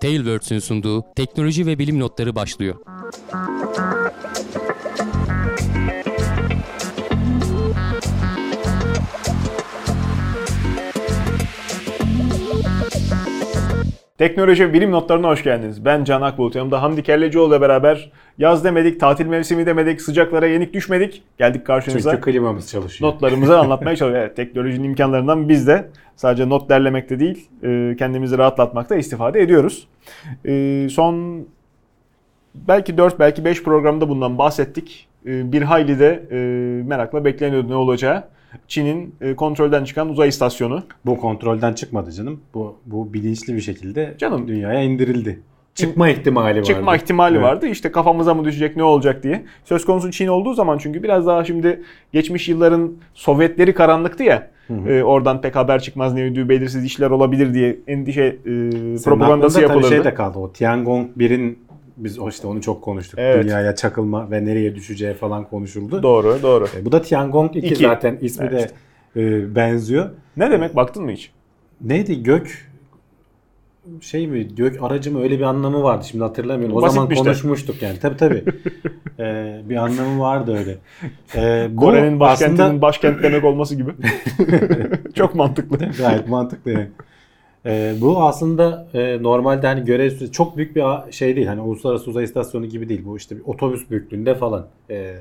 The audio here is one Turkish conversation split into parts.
Tailwords'ün sunduğu teknoloji ve bilim notları başlıyor. Teknoloji ve bilim notlarına hoş geldiniz. Ben Can Akbulut. Yanımda Hamdi Kellecioğlu ile beraber yaz demedik, tatil mevsimi demedik, sıcaklara yenik düşmedik. Geldik karşınıza. Çünkü klimamız çalışıyor. Notlarımızı anlatmaya çalışıyoruz. Evet, teknolojinin imkanlarından biz de sadece not derlemekte değil, e, kendimizi rahatlatmakta istifade ediyoruz. E, son belki 4 belki 5 programda bundan bahsettik. E, bir hayli de merakla bekleniyordu ne olacağı. Çin'in kontrolden çıkan uzay istasyonu. Bu kontrolden çıkmadı canım. Bu bu bilinçli bir şekilde canım dünyaya indirildi. Çıkma ihtimali vardı. Çıkma ihtimali evet. vardı. İşte kafamıza mı düşecek ne olacak diye. Söz konusu Çin olduğu zaman çünkü biraz daha şimdi geçmiş yılların Sovyetleri karanlıktı ya. Hı hı. E, oradan pek haber çıkmaz ne ödüğü belirsiz işler olabilir diye endişe e, propagandası yapılırdı. Tabii şey de kaldı o Tiangong 1'in biz işte onu çok konuştuk. Evet. Dünyaya çakılma ve nereye düşeceği falan konuşuldu. Doğru, doğru. E, bu da Tiangong 2, 2. zaten ismi evet. de e, benziyor. Ne demek baktın mı hiç? Neydi gök şey mi gök aracı mı öyle bir anlamı vardı şimdi hatırlamıyorum. O zaman konuşmuştuk yani. Tabii tabii. ee, bir anlamı vardı öyle. Ee, Kore'nin başkentinin aslında... başkent demek olması gibi. Çok mantıklı. Gayet mantıklı yani. Ee, bu aslında e, normalde hani görev süresi çok büyük bir şey değil. Hani uluslararası uzay istasyonu gibi değil. Bu işte bir otobüs büyüklüğünde falan. Ee,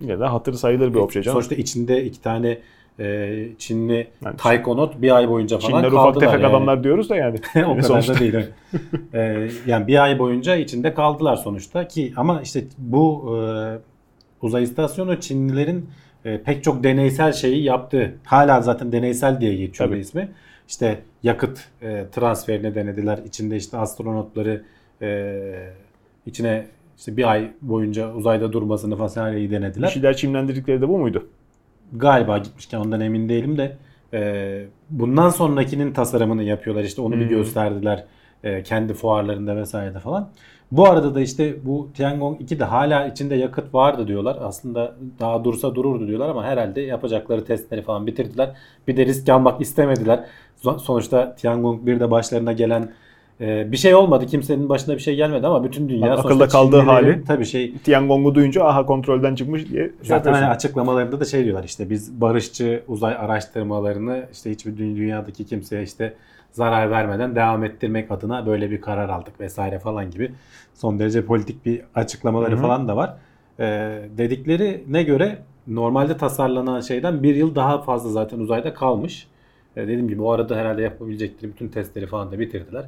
ya da hatır sayılır bir obje canım. Sonuçta içinde iki tane e, Çinli yani taykonot bir ay boyunca falan Çinler kaldılar. ufak tefek yani. adamlar diyoruz da yani. o kadar da değil. ee, yani bir ay boyunca içinde kaldılar sonuçta ki ama işte bu e, uzay istasyonu Çinlilerin e, pek çok deneysel şeyi yaptı. Hala zaten deneysel diye geçiyor Tabii. ismi. İşte yakıt e, transferini denediler. İçinde işte astronotları e, içine işte bir ay boyunca uzayda durmasını fasaileyi denediler. Bir şeyler çimlendirdikleri de bu muydu? Galiba gitmişken ondan emin değilim de e, bundan sonrakinin tasarımını yapıyorlar. İşte onu hmm. bir gösterdiler e, kendi fuarlarında vesairede falan. Bu arada da işte bu Tiangong 2'de hala içinde yakıt vardı diyorlar. Aslında daha dursa dururdu diyorlar ama herhalde yapacakları testleri falan bitirdiler. Bir de risk almak istemediler. Sonuçta Tiangong 1'de başlarına gelen e, bir şey olmadı. Kimsenin başına bir şey gelmedi ama bütün dünya Bak, akılda kaldığı hali. Tabii şey Tiangong'u duyunca aha kontrolden çıkmış diye. Zaten hani açıklamalarında da şey diyorlar işte biz barışçı uzay araştırmalarını işte hiçbir dünyadaki kimseye işte zarar vermeden devam ettirmek adına böyle bir karar aldık vesaire falan gibi son derece politik bir açıklamaları Hı-hı. falan da var. Ee, dedikleri ne göre normalde tasarlanan şeyden bir yıl daha fazla zaten uzayda kalmış. Ee, dediğim gibi bu arada herhalde yapabilecekleri bütün testleri falan da bitirdiler.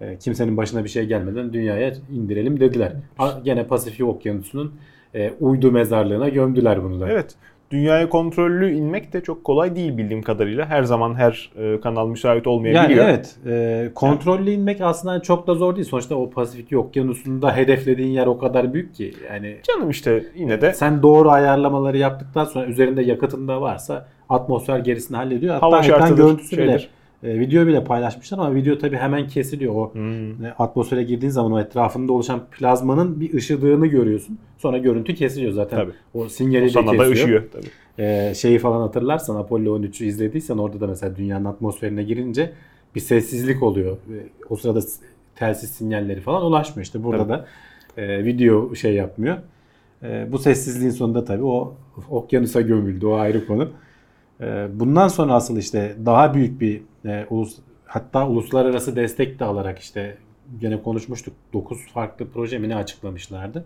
Ee, kimsenin başına bir şey gelmeden dünyaya indirelim dediler. Ha, gene Pasifik Okyanusu'nun e, uydu mezarlığına gömdüler bunu da. Evet dünyaya kontrollü inmek de çok kolay değil bildiğim kadarıyla. Her zaman her e, kanal müsait olmayabiliyor. Yani evet. E, kontrollü yani. inmek aslında çok da zor değil. Sonuçta o Pasifik Okyanusu'nda hedeflediğin yer o kadar büyük ki. Yani Canım işte yine de. Sen doğru ayarlamaları yaptıktan sonra üzerinde yakıtın da varsa atmosfer gerisini hallediyor. Hatta Hava ekran görüntüsü şeydir. bile e, video bile paylaşmışlar ama video tabi hemen kesiliyor. O hmm. E, atmosfere girdiğin zaman o etrafında oluşan plazmanın bir ışıdığını görüyorsun. Sonra görüntü kesiliyor zaten. Tabii. O sinyali o de kesiyor. da ışıyor tabii. E, şeyi falan hatırlarsan Apollo 13'ü izlediysen orada da mesela dünyanın atmosferine girince bir sessizlik oluyor. E, o sırada telsiz sinyalleri falan ulaşmıyor. İşte burada tabii. da e, video şey yapmıyor. E, bu sessizliğin sonunda tabii o okyanusa gömüldü. O ayrı konu. E, bundan sonra asıl işte daha büyük bir e, ulus, hatta uluslararası destek de alarak işte gene konuşmuştuk 9 farklı proje mi ne açıklamışlardı.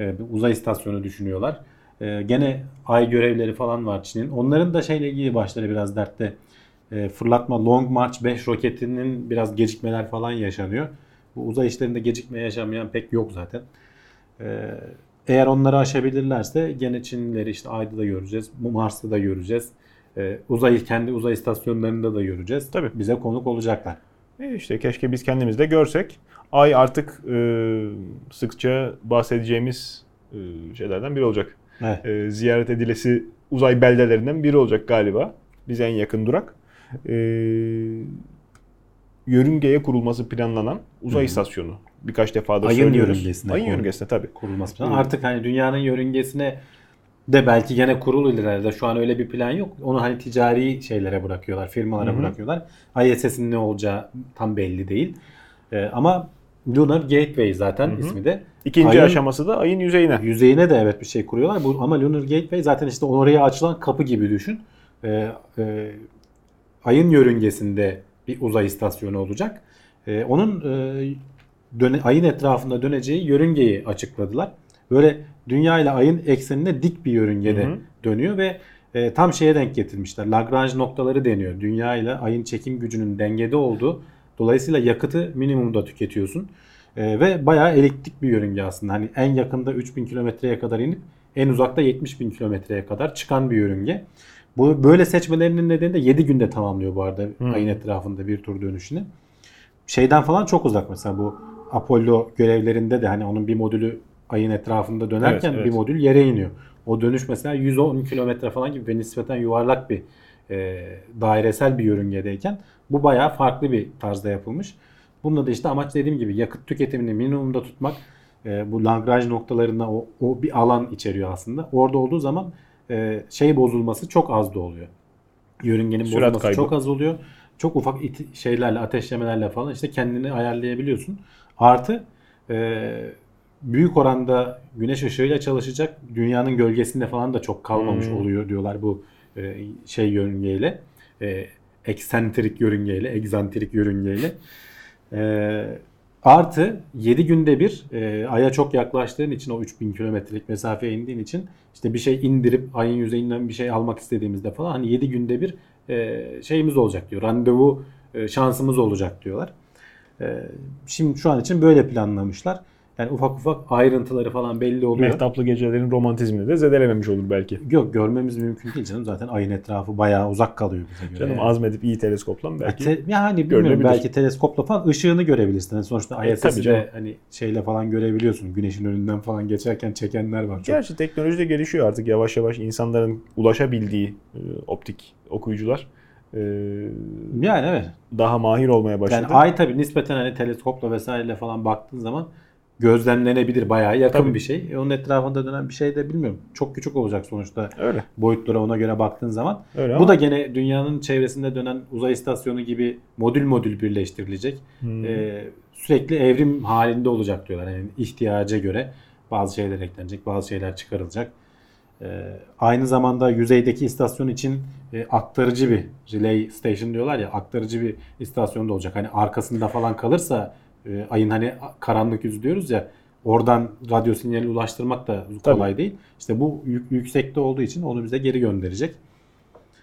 E, bir uzay istasyonu düşünüyorlar. E, gene ay görevleri falan var Çin'in. Onların da şeyle ilgili başları biraz dertte. E, fırlatma Long March 5 roketinin biraz gecikmeler falan yaşanıyor. Bu uzay işlerinde gecikme yaşamayan pek yok zaten. E, eğer onları aşabilirlerse gene Çinlileri işte Ay'da da göreceğiz. Mars'ta da göreceğiz. Ee, uzay kendi uzay istasyonlarında da göreceğiz. Tabii. Bize konuk olacaklar. E işte keşke biz kendimiz de görsek. Ay artık e, sıkça bahsedeceğimiz e, şeylerden biri olacak. Evet. E, ziyaret edilesi uzay beldelerinden biri olacak galiba. Bize en yakın durak. E, yörüngeye kurulması planlanan uzay Hı-hı. istasyonu. Birkaç defa da Ayın söylüyoruz. yörüngesine. Ayın yörüngesine tabii. Kurulması planı. Artık hani dünyanın yörüngesine de belki gene kurul ileride şu an öyle bir plan yok. Onu hani ticari şeylere bırakıyorlar, firmalara Hı-hı. bırakıyorlar. ISS'in ne olacağı tam belli değil. Ee, ama Lunar Gateway zaten Hı hı. ismi de. İkinci Ayın- aşaması da ayın yüzeyine. Yüzeyine de evet bir şey kuruyorlar. Bu ama Lunar Gateway zaten işte oraya açılan kapı gibi düşün. Ee, e, ayın yörüngesinde bir uzay istasyonu olacak. Ee, onun e, döne, ayın etrafında döneceği yörüngeyi açıkladılar. Böyle dünya ile ayın eksenine dik bir yörüngede Hı hı. dönüyor ve e, tam şeye denk getirmişler. Lagrange noktaları deniyor. Dünya ile ayın çekim gücünün dengede olduğu. Dolayısıyla yakıtı minimumda tüketiyorsun. E, ve bayağı eliptik bir yörünge aslında. Hani en yakında 3000 kilometreye kadar inip en uzakta 70 bin kilometreye kadar çıkan bir yörünge. Bu böyle seçmelerinin nedeni de 7 günde tamamlıyor bu arada Hmm. ayın etrafında bir tur dönüşünü. Şeyden falan çok uzak mesela bu Apollo görevlerinde de hani onun bir modülü ayın etrafında dönerken Evet, evet. bir modül yere iniyor. O dönüş mesela 110 kilometre falan gibi ve nispeten yuvarlak bir e, dairesel bir yörüngedeyken bu bayağı farklı bir tarzda yapılmış. Bunda da işte amaç dediğim gibi yakıt tüketimini minimumda tutmak. E, bu Lagrange noktalarında o, o bir alan içeriyor aslında. Orada olduğu zaman e, şey bozulması çok az da oluyor. Yörüngenin Sürat bozulması kaybı. çok az oluyor. Çok ufak iti- şeylerle, ateşlemelerle falan işte kendini ayarlayabiliyorsun. Artı e, büyük oranda güneş ışığıyla çalışacak dünyanın gölgesinde falan da çok kalmamış Hmm. oluyor diyorlar bu e, şey yörüngeyle. E, eksentrik yörüngeyle, egzantrik yörüngeyle. E, artı 7 günde bir e, Ay'a çok yaklaştığın için o 3000 kilometrelik mesafeye indiğin için işte bir şey indirip Ay'ın yüzeyinden bir şey almak istediğimizde falan hani 7 günde bir e, şeyimiz olacak diyor. Randevu e, şansımız olacak diyorlar. E, şimdi şu an için böyle planlamışlar. Yani ufak ufak ayrıntıları falan belli oluyor. Mehtaplı gecelerin romantizmini de zedelememiş olur belki. Yok görmemiz mümkün değil canım. Zaten ayın etrafı bayağı uzak kalıyor bize göre. Canım azmedip iyi teleskopla belki. Te- yani bilmiyorum belki teleskopla falan ışığını görebilirsin. Yani sonuçta E, ISS'de hani şeyle falan görebiliyorsun. Güneşin önünden falan geçerken çekenler var. Çok. Gerçi teknoloji de gelişiyor artık yavaş yavaş insanların ulaşabildiği e, optik okuyucular e, Yani evet. daha mahir olmaya başladı. Yani ay tabii nispeten hani teleskopla vesaireyle falan baktığın zaman gözlemlenebilir. Bayağı yakın Tabii. bir şey. E, onun etrafında dönen bir şey de bilmiyorum. Çok küçük olacak sonuçta Öyle. boyutlara ona göre baktığın zaman. Öyle Bu ama- da gene dünyanın çevresinde dönen uzay istasyonu gibi modül modül birleştirilecek. Hmm. Ee, sürekli evrim halinde olacak diyorlar. Yani ihtiyaca göre bazı şeyler eklenecek, bazı şeyler çıkarılacak. Ee, aynı zamanda yüzeydeki istasyon için e, aktarıcı bir relay station diyorlar ya aktarıcı bir istasyon da olacak. Hani arkasında falan kalırsa e, ayın hani karanlık yüzü diyoruz ya oradan radyo sinyali ulaştırmak da kolay değil. İşte bu yük- yüksekte olduğu için onu bize geri gönderecek.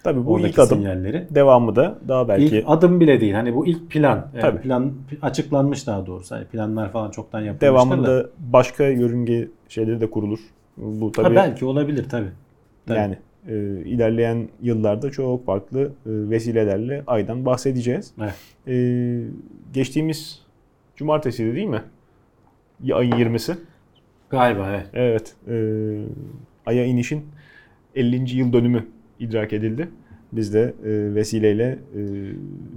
Tabii bu Oradaki ilk adım. sinyalleri. Devamı da daha belki İlk adım bile değil. Hani bu ilk plan. Yani Tabii. plan açıklanmış daha doğrusu. Hani planlar falan çoktan yapılmıştır da. devamında başka yörünge şeyleri de kurulur. Bu Ha, tabii belki olabilir tabii. Tabii. yani e, ilerleyen yıllarda çok farklı e, vesilelerle aydan bahsedeceğiz. Evet. E, geçtiğimiz cumartesi değil mi? Ayın 20'si. Galiba evet. Evet. E, Ay'a inişin 50. yıl dönümü idrak edildi. Biz de e, vesileyle e,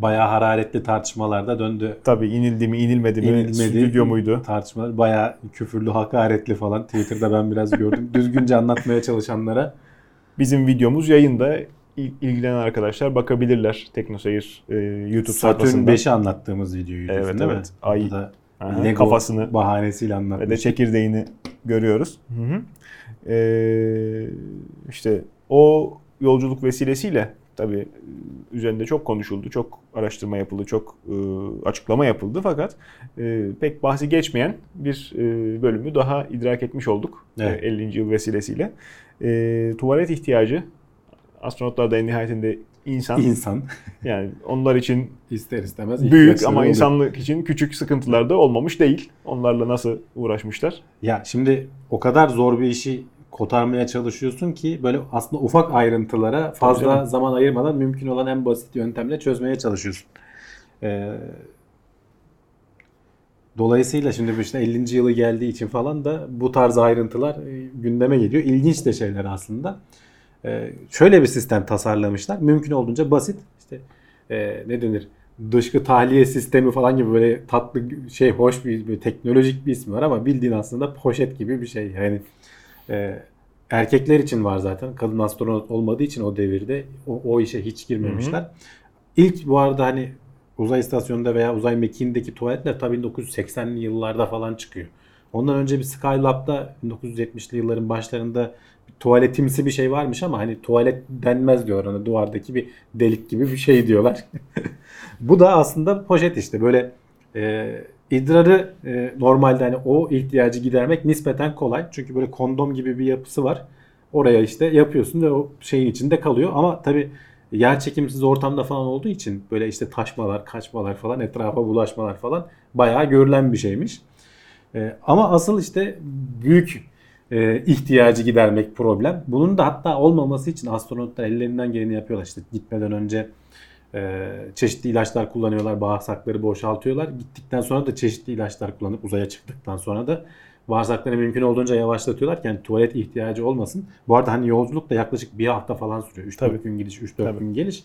Bayağı hararetli tartışmalarda döndü. tabii inildi mi inilmedi mi İnilmedi. stüdyo muydu? Tartışmalar bayağı küfürlü, hakaretli falan. Twitter'da ben biraz gördüm. Düzgünce anlatmaya çalışanlara. Bizim videomuz yayında. İl- ilgilenen arkadaşlar bakabilirler Teknoseyir e, YouTube Satürn sayfasından. 5'i anlattığımız videoyu Evet, diyorsun evet. Ay, da Aha, Lego kafasını bahanesiyle ve de anlatmış. çekirdeğini görüyoruz. Hı hı. Ee, işte o yolculuk vesilesiyle tabii e, üzerinde çok konuşuldu, çok araştırma yapıldı, çok e, açıklama yapıldı fakat e, pek bahsi geçmeyen bir e, bölümü daha idrak etmiş olduk Evet. e, 50. yıl vesilesiyle. E, tuvalet ihtiyacı astronotlar da en nihayetinde insan. İnsan Yani onlar için ister istemez büyük ama oluyor. insanlık için küçük sıkıntılar da olmamış değil. Onlarla nasıl uğraşmışlar? Ya şimdi o kadar zor bir işi kotarmaya çalışıyorsun ki böyle aslında ufak ayrıntılara fazla zaman ayırmadan mümkün olan en basit yöntemle çözmeye çalışıyorsun. Ee, dolayısıyla şimdi bu işte 50. yılı geldiği için falan da bu tarz ayrıntılar e, gündeme geliyor. İlginç de şeyler aslında. Ee, şöyle bir sistem tasarlamışlar. Mümkün olduğunca basit. İşte e, ne denir? Dışkı tahliye sistemi falan gibi böyle tatlı şey hoş bir, bir teknolojik bir ismi var ama bildiğin aslında poşet gibi bir şey. Yani e, erkekler için var zaten. Kadın astronot olmadığı için o devirde o, o işe hiç girmemişler. İlk bu arada hani uzay istasyonunda veya uzay mekiğindeki tuvaletler tabii 1980'li yıllarda falan çıkıyor. Ondan önce bir Skylab'da 1970'li yılların başlarında tuvaletimsi bir şey varmış ama hani tuvalet denmez diyorlar. Hani duvardaki bir delik gibi bir şey diyorlar. Bu da aslında poşet işte böyle e, idrarı e, normalde hani o ihtiyacı gidermek nispeten kolay. Çünkü böyle kondom gibi bir yapısı var. Oraya işte yapıyorsun ve o şeyin içinde kalıyor. Ama tabii yer çekimsiz ortamda falan olduğu için böyle işte taşmalar, kaçmalar falan, etrafa bulaşmalar falan bayağı görülen bir şeymiş. E, ama asıl işte büyük e, ihtiyacı gidermek problem. Bunun da hatta olmaması için astronotlar ellerinden geleni yapıyorlar. İşte gitmeden önce e, çeşitli ilaçlar kullanıyorlar. Bağırsakları boşaltıyorlar. Gittikten sonra da çeşitli ilaçlar kullanıp uzaya çıktıktan sonra da bağırsakları mümkün olduğunca yavaşlatıyorlar ki yani tuvalet ihtiyacı olmasın. Bu arada hani yolculuk da yaklaşık bir hafta falan sürüyor. 3-4 gün gidiş, 3-4 gün geliş.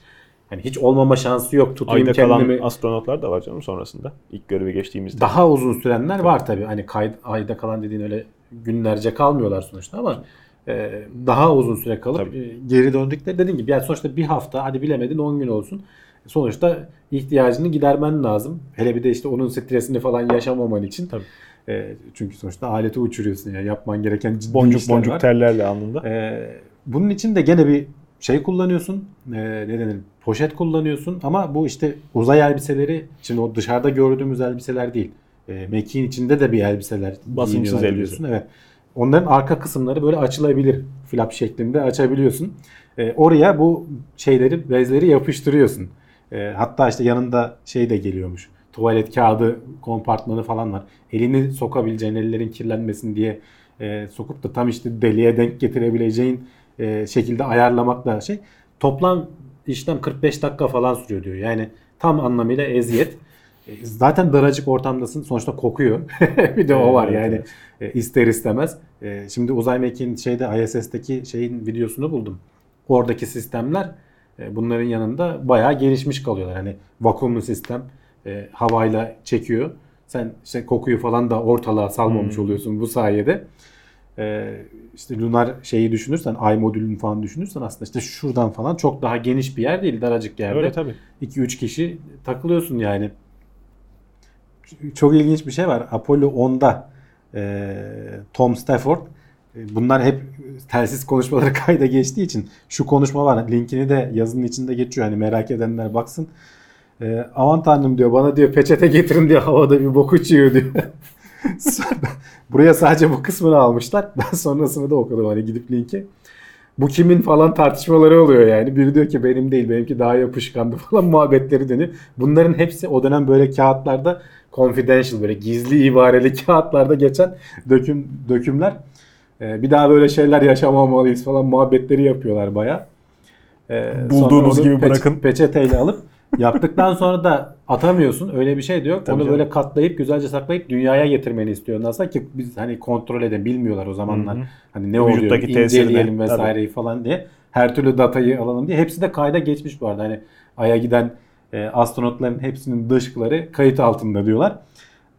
Hani hiç olmama şansı yok. Tutayım Ayda kendimi. kalan astronotlar da var canım sonrasında. İlk görevi geçtiğimizde. Daha uzun sürenler var tabii. Hani kay, ayda kalan dediğin öyle günlerce kalmıyorlar sonuçta ama e, daha uzun süre kalıp Tabii. e, geri döndükleri dediğim gibi yani sonuçta bir hafta hadi bilemedin 10 gün olsun. Sonuçta ihtiyacını gidermen lazım. Hele bir de işte onun stresini falan yaşamaman için. Tabii. E, çünkü sonuçta aleti uçuruyorsun ya yapman gereken ciddi boncuk boncuk var. terlerle alnında. Ee, bunun için de gene bir şey kullanıyorsun. Ee, ne denir? Poşet kullanıyorsun ama bu işte uzay elbiseleri şimdi o dışarıda gördüğümüz elbiseler değil. Ee, mekiğin içinde de bir elbiseler Basınçsız giyiniyorlar elbise. biliyorsun. Evet. Onların arka kısımları böyle açılabilir. Flap şeklinde açabiliyorsun. Ee, oraya bu şeyleri, bezleri yapıştırıyorsun. Ee, hatta işte yanında şey de geliyormuş. Tuvalet kağıdı kompartmanı falan var. Elini sokabileceğin, ellerin kirlenmesin diye e, sokup da tam işte deliğe denk getirebileceğin e, şekilde ayarlamak da şey. Toplam işlem 45 dakika falan sürüyor diyor. Yani tam anlamıyla eziyet. E, Zaten daracık ortamdasın. Sonuçta kokuyor. bir de o var yani. E, ister istemez. E, şimdi uzay mekiğin şeyde ISS'teki şeyin videosunu buldum. Oradaki sistemler bunların yanında bayağı gelişmiş kalıyorlar. Hani vakumlu sistem havayla çekiyor. Sen işte kokuyu falan da ortalığa salmamış Hmm. oluyorsun bu sayede. İşte lunar şeyi düşünürsen, ay modülünü falan düşünürsen aslında işte şuradan falan çok daha geniş bir yer değil, daracık yerde. Öyle tabii. 2-3 kişi takılıyorsun yani. Çok ilginç bir şey var. Apollo 10'da e, Tom Stafford e, bunlar hep telsiz konuşmaları kayda geçtiği için şu konuşma var. Linkini de yazının içinde geçiyor. Hani merak edenler baksın. E, aman tanrım diyor bana diyor peçete getirin diyor havada bir bok uçuyor diyor. Buraya sadece bu kısmını almışlar. Ben sonrasını da okudum hani gidip linki. Bu kimin falan tartışmaları oluyor yani. Biri diyor ki benim değil benimki daha yapışkandı falan muhabbetleri dönüyor. Bunların hepsi o dönem böyle kağıtlarda confidential böyle gizli ibareli kağıtlarda geçen döküm dökümler. Ee, bir daha böyle şeyler yaşamamalıyız falan muhabbetleri yapıyorlar baya. Bulduğunuz gibi bırakın. Peçeteyle alıp yaptıktan sonra da atamıyorsun. Öyle bir şey de yok. Tabii Onu canım. böyle katlayıp güzelce saklayıp dünyaya getirmeni istiyor NASA ki biz hani kontrol eden bilmiyorlar o zamanlar. Hı hı. Hani ne Vücuttaki oluyor tesirini, inceleyelim tabii. vesaireyi falan diye. Her türlü datayı alalım diye. Hepsi de kayda geçmiş bu arada. Hani Ay'a giden e, astronotların hepsinin dışkıları kayıt altında diyorlar.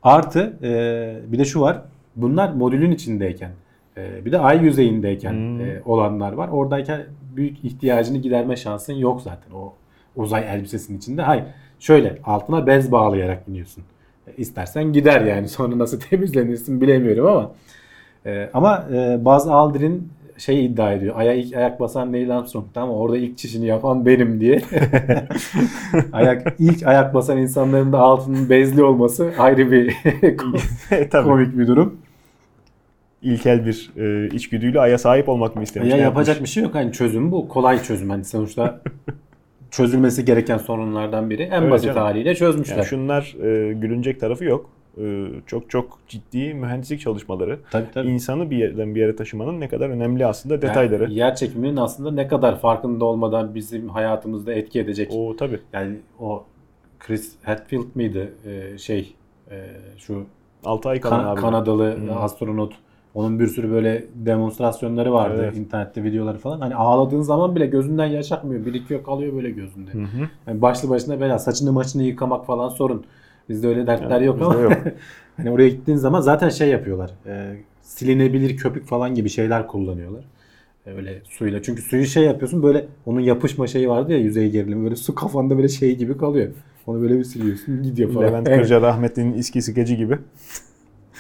Artı e, bir de şu var. Bunlar modülün içindeyken e, bir de ay yüzeyindeyken Hmm. e, olanlar var. Oradayken büyük ihtiyacını giderme şansın yok zaten o uzay elbisesinin içinde. Hayır. Şöyle altına bez bağlayarak iniyorsun. E, istersen gider yani. Sonra nasıl temizlenirsin bilemiyorum ama. E, ama e, Buzz Aldrin şey iddia ediyor. Aya ilk ayak basan Neil Armstrong'tu ama orada ilk çişini yapan benim diye. ayak ilk ayak basan insanların da altının bezli olması ayrı bir komik bir durum. İlkel bir e, içgüdüyle aya sahip olmak mı istemiş? Ya yapacak yapmış? bir şey yok. Hani çözüm bu. Kolay çözüm. Hani sonuçta çözülmesi gereken sorunlardan biri. En Öyle basit canım. haliyle çözmüşler. Yani şunlar e, gülünecek tarafı yok. E, çok çok ciddi mühendislik çalışmaları. tabii tabii. İnsanı bir yerden bir yere taşımanın ne kadar önemli aslında detayları. Yani yer çekiminin aslında ne kadar farkında olmadan bizim hayatımızda etki edecek. O tabii. Yani o Chris Hadfield miydi Ee, şey e, şu 6 ay kalan Kan- abi. Kanadalı Hmm. astronot. Onun bir sürü böyle demonstrasyonları vardı. Evet. internette videoları falan. Hani ağladığın zaman bile gözünden yaş akmıyor. Birikiyor kalıyor böyle gözünde. Hı hı. Yani başlı başına bela saçını maçını yıkamak falan sorun. Bizde öyle dertler Yani yok ama yok. hani oraya gittiğin zaman zaten şey yapıyorlar. E, silinebilir köpük falan gibi şeyler kullanıyorlar. Öyle suyla. Çünkü suyu şey yapıyorsun böyle onun yapışma şeyi vardı ya yüzey gerilimi. Böyle su kafanda böyle şey gibi kalıyor. Onu böyle bir siliyorsun gidiyor falan. Levent. Kırca rahmetlinin iski skeci gibi.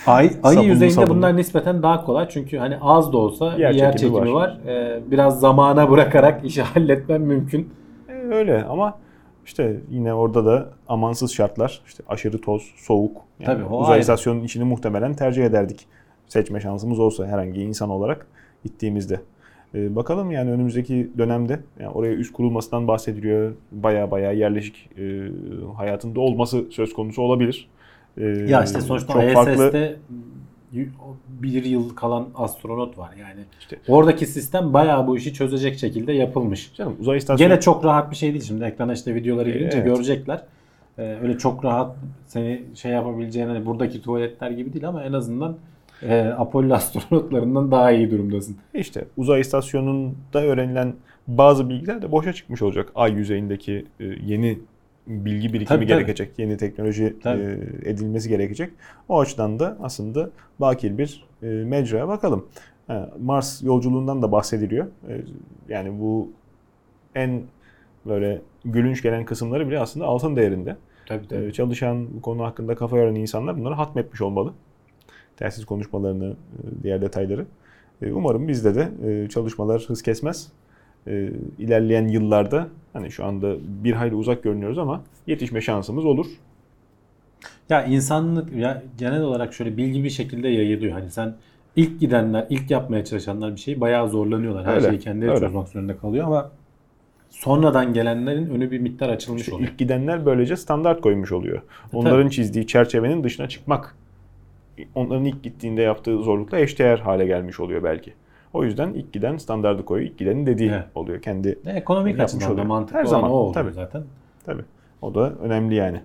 Ay, ayı Sabunlu yüzeyinde sabunlu. bunlar nispeten daha kolay. Çünkü hani az da olsa Yer yer, çekimi var. var. Ee, biraz zamana bırakarak işi halletmen mümkün. E, öyle ama işte yine orada da amansız şartlar, işte aşırı toz, soğuk. Yani Tabii, uzay ayrı. istasyonunun içini muhtemelen tercih ederdik. Seçme şansımız olsa herhangi insan olarak gittiğimizde. E, bakalım yani önümüzdeki dönemde yani oraya üst kurulmasından bahsediliyor. Baya baya yerleşik e, hayatında olması söz konusu olabilir. E, Ya işte sonuçta çok ISS'te y- bir yıl kalan astronot var yani. İşte- Oradaki sistem bayağı bu işi çözecek şekilde yapılmış. Canım uzay istasyonu Gene çok rahat bir şey değil şimdi. Ekrana işte videoları girince Evet. görecekler. Ee, öyle çok rahat seni şey yapabileceğin hani buradaki tuvaletler gibi değil ama en azından e, Apollo astronotlarından daha iyi durumdasın. İşte uzay istasyonunda öğrenilen bazı bilgiler de boşa çıkmış olacak. Ay yüzeyindeki e, yeni bilgi birikimi Tabii, tabii. gerekecek. Yeni teknoloji Tabii. e, edilmesi gerekecek. O açıdan da aslında bakir bir e, mecraya bakalım. Ha, Mars yolculuğundan da bahsediliyor. E, yani bu en böyle gülünç gelen kısımları bile aslında altın değerinde. Tabii Ee, çalışan, bu konu hakkında kafa yoran insanlar bunları hatmetmiş olmalı. Telsiz konuşmalarını, e, diğer detayları. E, Umarım bizde de e, çalışmalar hız kesmez. E, İlerleyen yıllarda hani şu anda bir hayli uzak görünüyoruz ama yetişme şansımız olur. Ya insanlık ya genel olarak şöyle bilgi bir şekilde yayılıyor. Hani sen ilk gidenler, ilk yapmaya çalışanlar bir şeyi bayağı zorlanıyorlar. Her Öyle, şeyi kendileri öyle. çözmek zorunda kalıyor ama sonradan gelenlerin önü bir miktar açılmış İşte oluyor. ilk gidenler böylece standart koymuş oluyor. Onların çizdiği çerçevenin dışına çıkmak onların ilk gittiğinde yaptığı zorlukla eşdeğer hale gelmiş oluyor belki. O yüzden ilk giden standardı koyuyor. İlk gidenin dediği Evet. oluyor. Kendi Ne, ekonomik Yapmış açıdan da oluyor. mantıklı Her zaman, o oluyor tabii. zaten. Tabii. O da önemli yani.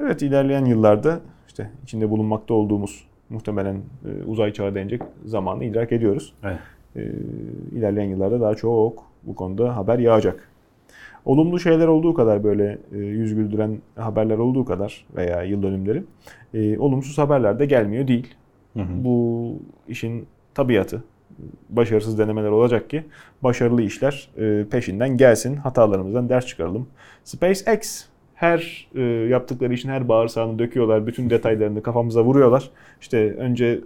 Evet ilerleyen yıllarda işte içinde bulunmakta olduğumuz muhtemelen e, uzay çağı denecek zamanı idrak ediyoruz. Evet. E, ilerleyen yıllarda daha çok bu konuda haber yağacak. Olumlu şeyler olduğu kadar böyle e, yüz güldüren haberler olduğu kadar veya yıl dönümleri e, olumsuz haberler de gelmiyor değil. Hı hı. Bu işin tabiatı. Başarısız denemeler olacak ki başarılı işler e, peşinden gelsin. Hatalarımızdan ders çıkaralım. SpaceX her e, yaptıkları işin her bağırsağını döküyorlar. Bütün detaylarını kafamıza vuruyorlar. İşte önce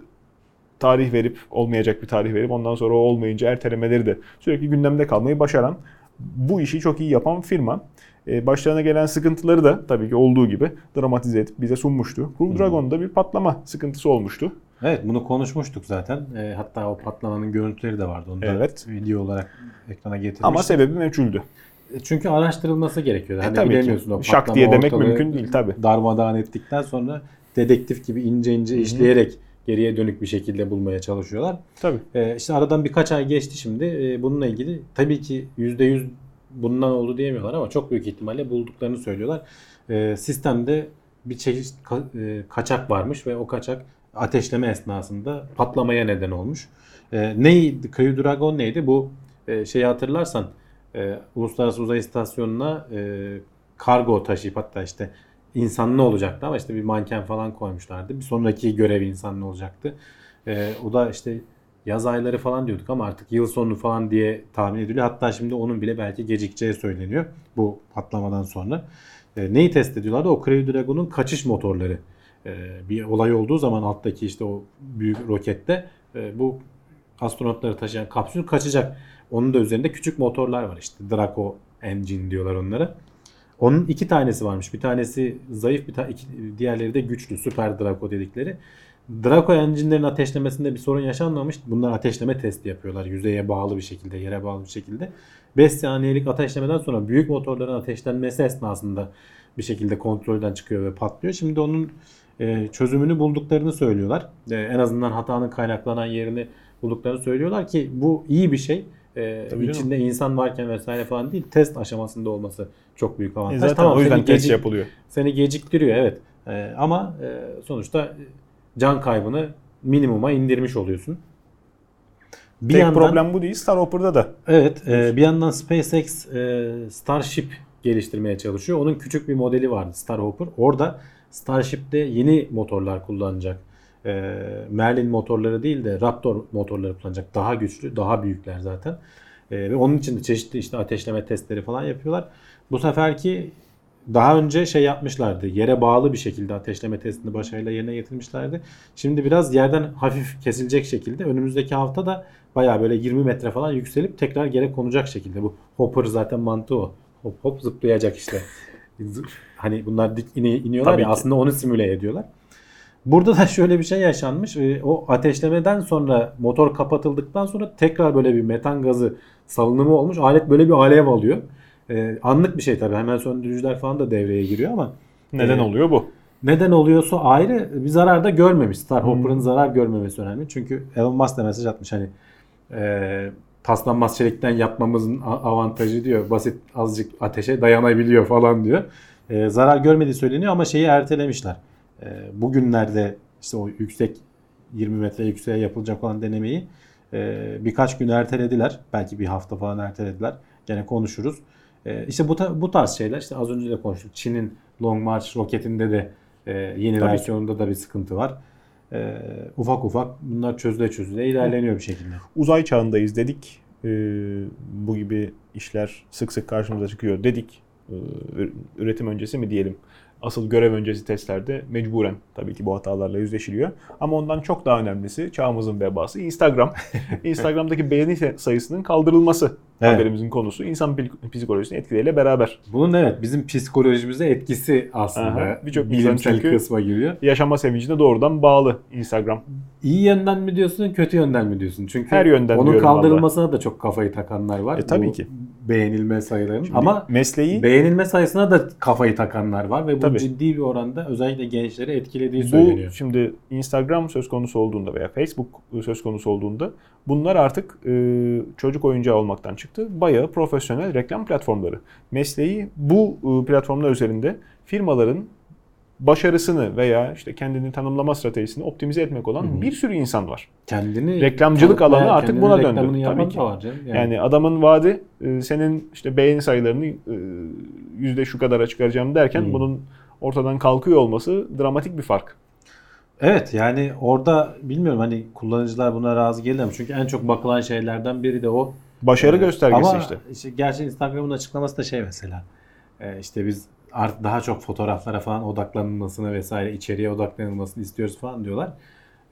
tarih verip olmayacak bir tarih verip ondan sonra o olmayınca ertelemeleri de sürekli gündemde kalmayı başaran bu işi çok iyi yapan firma. E, başlarına gelen sıkıntıları da tabii ki olduğu gibi dramatize edip bize sunmuştu. Crew Dragon'da bir patlama sıkıntısı olmuştu. Evet bunu konuşmuştuk zaten. E, hatta o patlamanın görüntüleri de vardı. Onu da Evet. video olarak ekrana getirmiştik. Ama sebebi meçhuldü. E, Çünkü araştırılması gerekiyordu. Hani tabii ki. bilemiyorsun o Şak patlama diye demek mümkün değil tabii. Darmadağın ettikten sonra dedektif gibi ince ince işleyerek geriye dönük bir şekilde bulmaya çalışıyorlar. Tabii. E, işte aradan birkaç ay geçti şimdi. E, bununla ilgili tabii ki %100 bundan oldu diyemiyorlar ama çok büyük ihtimalle bulduklarını söylüyorlar. E, sistemde bir çeşit ka- e, kaçak varmış ve o kaçak ateşleme esnasında patlamaya neden olmuş. E, neydi? Crew Dragon neydi? Bu e, şeyi hatırlarsan e, Uluslararası Uzay İstasyonu'na e, kargo taşıyıp hatta işte insanlı olacaktı ama işte bir manken falan koymuşlardı. Bir sonraki görev insanlı olacaktı. E, o da işte yaz ayları falan diyorduk ama artık yıl sonu falan diye tahmin ediliyor. Hatta şimdi onun bile belki gecikeceği söyleniyor bu patlamadan sonra. E, neyi test ediyorlardı? O Crew Dragon'un kaçış motorları. E, bir olay olduğu zaman alttaki işte o büyük rokette e, bu astronotları taşıyan kapsül kaçacak. Onun da üzerinde küçük motorlar var işte Draco engine diyorlar onlara. Onun iki tanesi varmış. Bir tanesi zayıf, bir ta- iki, diğerleri de güçlü. Süper Draco dedikleri. Draco engine'lerin ateşlemesinde bir sorun yaşanmamış. Bunlar ateşleme testi yapıyorlar. Yüzeye bağlı bir şekilde, yere bağlı bir şekilde. 5 saniyelik ateşlemeden sonra büyük motorların ateşlenmesi esnasında bir şekilde kontrolden çıkıyor ve patlıyor. Şimdi onun e, çözümünü bulduklarını söylüyorlar. E, en azından hatanın kaynaklanan yerini bulduklarını söylüyorlar ki bu iyi bir şey. E, Tabii canım. içinde insan varken vesaire falan değil. Test aşamasında olması çok büyük E avantaj. zaten Tamam, o yüzden test gecik- yapılıyor. seni geciktiriyor evet. Ee, ama e, sonuçta can kaybını minimuma indirmiş oluyorsun. Bir Tek yandan problem bu değil. Star Hopper'da da. evet e, bir yandan SpaceX e, Starship geliştirmeye çalışıyor. Onun küçük bir modeli vardı Starhopper. Orada Starship'te yeni motorlar kullanacak. e, Merlin motorları değil de Raptor motorları kullanacak. Daha güçlü, daha büyükler zaten. E, ve onun için de çeşitli işte ateşleme testleri falan yapıyorlar. Bu seferki daha önce şey yapmışlardı. Yere bağlı bir şekilde ateşleme testini başarıyla yerine getirmişlerdi. Şimdi biraz yerden hafif kesilecek şekilde önümüzdeki hafta da bayağı böyle 20 metre falan yükselip tekrar yere konacak şekilde. Bu hopper zaten mantığı o. Hop hop zıplayacak işte. hani bunlar dik ine, iniyorlar Tabii ya ki. aslında onu simüle ediyorlar. Burada da şöyle bir şey yaşanmış. Ee, O ateşlemeden sonra motor kapatıldıktan sonra tekrar böyle bir metan gazı salınımı olmuş. Alet böyle bir alev alıyor. Ee, anlık bir şey tabii. Hemen söndürücüler falan da devreye giriyor ama Neden Ee, oluyor bu? neden oluyorsa ayrı bir zarar da görmemiş. Starhopper'ın zarar görmemesi önemli. Çünkü Elon Musk da mesaj atmış hani e, paslanmaz çelikten yapmamızın avantajı diyor. Basit azıcık ateşe dayanabiliyor falan diyor. E, zarar görmediği söyleniyor ama şeyi ertelemişler. E, bugünlerde işte o yüksek 20 metre yükseğe yapılacak olan denemeyi e, birkaç gün ertelediler. Belki bir hafta falan ertelediler. Gene konuşuruz. E, işte bu, ta- bu tarz şeyler işte az önce de konuştuk. Çin'in Long March roketinde de e, yeni Tabii versiyonunda da bir sıkıntı var. E, ufak ufak bunlar çözüle çözüle ilerleniyor bir şekilde. Uzay çağındayız dedik. Ee, bu gibi işler sık sık karşımıza çıkıyor dedik. Ü- üretim öncesi mi diyelim. Asıl görev öncesi testlerde mecburen tabii ki bu hatalarla yüzleşiliyor. Ama ondan çok daha önemlisi çağımızın vebası Instagram. Instagram'daki beğeni sayısının kaldırılması Evet. haberimizin konusu. İnsan pil- psikolojisini etkileriyle beraber. Bunun evet bizim psikolojimize etkisi aslında birçok bilimsel çünkü- kısma giriyor. Yaşama sevincine doğrudan bağlı Instagram. İyi yönden mi diyorsun, kötü yönden mi diyorsun? Çünkü Her yönden onun kaldırılmasına da çok kafayı takanlar var. E, tabii Bu ki. Beğenilme sayılarının. Şimdi Ama mesleği beğenilme sayısına da kafayı takanlar var ve bu Tabii. ciddi bir oranda özellikle gençleri etkilediği Bu söyleniyor. şimdi Instagram söz konusu olduğunda veya Facebook söz konusu olduğunda bunlar artık e, çocuk oyuncağı olmaktan çıktı. Bayağı profesyonel reklam platformları. Mesleği bu e, platformlar üzerinde firmaların başarısını veya işte kendini tanımlama stratejisini optimize etmek olan Hı hı. bir sürü insan var. Kendini Reklamcılık alanı artık buna döndü. Tabii ki. var canım. Yani, Yani, adamın vaadi e, senin işte beğeni sayılarını e, yüzde şu kadara çıkaracağım derken Hı. bunun ortadan kalkıyor olması dramatik bir fark. Evet yani orada bilmiyorum hani kullanıcılar buna razı gelir mi? Çünkü en çok bakılan şeylerden biri de o. Başarı Ee, göstergesi ama işte. gerçi Instagram'ın açıklaması da şey mesela. Ee, işte biz art daha çok fotoğraflara falan odaklanılmasını vesaire içeriye odaklanılmasını istiyoruz falan diyorlar.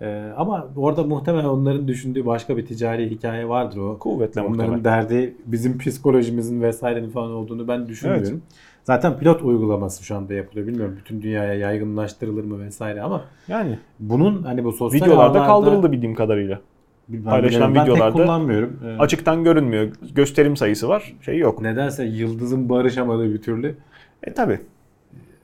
Ee, ama orada muhtemelen onların düşündüğü başka bir ticari hikaye vardır o. Kuvvetle Onların muhtemel. derdi bizim psikolojimizin vesairenin falan olduğunu ben düşünmüyorum. Zaten pilot uygulaması şu anda yapılıyor. Bilmiyorum bütün dünyaya yaygınlaştırılır mı vesaire ama Yani bunun hani bu sosyal videolarda ağlarda- kaldırıldı bildiğim kadarıyla. Ben paylaşılan ben videolarda pek kullanmıyorum. Ee, Açıktan görünmüyor. Gösterim sayısı var. Şey yok. Nedense yıldızın barışamadığı bir türlü. E tabi.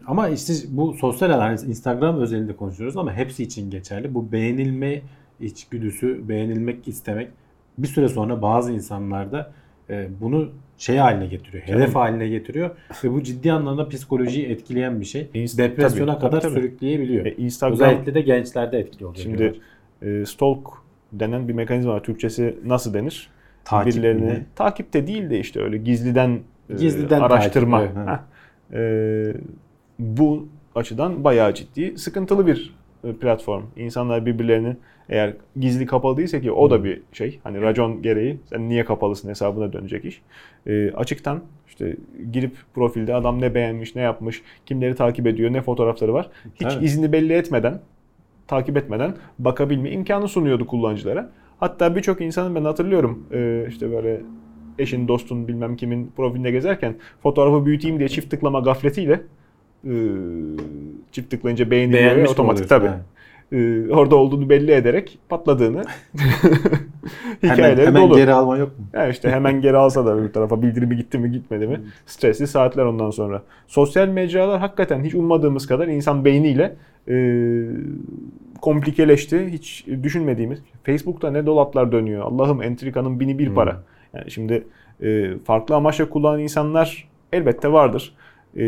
Ama işte bu sosyal alan hani Instagram özelinde konuşuyoruz ama hepsi için geçerli. Bu beğenilme içgüdüsü, beğenilmek istemek bir süre sonra bazı insanlarda e, bunu şey haline getiriyor. Hedef Canım. haline getiriyor ve bu ciddi anlamda psikolojiyi etkileyen bir şey. İnst- Depresyona tabii, kadar tabii, tabii. sürükleyebiliyor. E, Instagram Özellikle de gençlerde etkili oluyor. şimdi diyorlar. e, stalk denen bir mekanizma var. Türkçesi nasıl denir? Takip Birilerini mi? takipte değil de işte öyle gizliden, e, Gizliden araştırma. takip, evet. Heh. E, bu açıdan bayağı ciddi, sıkıntılı bir e, platform. İnsanlar birbirlerini eğer gizli kapalı değilse ki o da bir şey. Hani racon gereği sen niye kapalısın hesabına dönecek iş. E, açıktan işte girip profilde adam ne beğenmiş, ne yapmış, kimleri takip ediyor, ne fotoğrafları var. Hiç Tabii. izni belli etmeden, takip etmeden bakabilme imkanı sunuyordu kullanıcılara. Hatta birçok insanın ben hatırlıyorum e, işte böyle eşin, dostun bilmem kimin profilinde gezerken fotoğrafı büyüteyim diye çift tıklama gafletiyle e, çift tıklayınca beğeniliyor otomatik tabii. Ha. E, orada olduğunu belli ederek patladığını Hemen, hikayeleri hemen dolu. geri alma yok mu? Ya işte hemen geri alsa da öbür tarafa bildirimi gitti mi gitmedi mi stresli saatler ondan sonra. Sosyal mecralar hakikaten hiç ummadığımız kadar insan beyniyle e, komplikeleşti. Hiç düşünmediğimiz. Facebook'ta ne dolaplar dönüyor. Allah'ım entrikanın bini bir para. Yani şimdi e, farklı amaçla kullanan insanlar elbette vardır. E,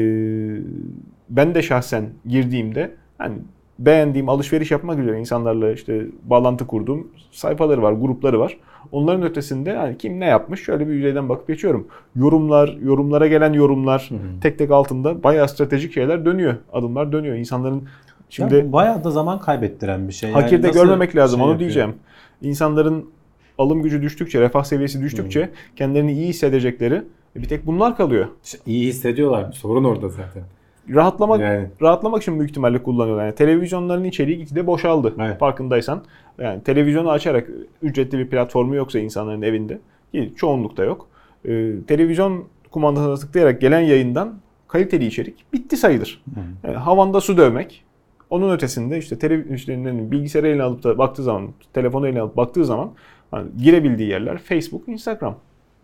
ben de şahsen girdiğimde hani beğendiğim alışveriş yapmak üzere insanlarla işte bağlantı kurduğum sayfaları var, grupları var. Onların ötesinde hani kim ne yapmış şöyle bir yüzeyden bakıp geçiyorum. Yorumlar, yorumlara gelen yorumlar tek tek altında bayağı stratejik şeyler dönüyor. Adımlar dönüyor. İnsanların Şimdi ya, bayağı da zaman kaybettiren bir şey. Hakirde Yani görmemek lazım şey onu yapıyor? diyeceğim. İnsanların alım gücü düştükçe, refah seviyesi düştükçe kendilerini iyi hissedecekleri bir tek bunlar kalıyor. İyi hissediyorlar. Sorun orada zaten. Rahatlamak Yani rahatlamak için büyük ihtimalle kullanıyorlar. Yani televizyonların içeriği gitgide boşaldı. Evet. Farkındaysan. Yani televizyonu açarak ücretli bir platformu yoksa insanların evinde ki çoğunlukta yok. Ee, televizyon kumandasına tıklayarak gelen yayından kaliteli içerik bitti sayılır. Yani havanda su dövmek. Onun ötesinde işte, tele, işte ne bileyim, bilgisayarı eline alıp da baktığı zaman, telefonu eline alıp baktığı zaman hani girebildiği yerler Facebook, Instagram.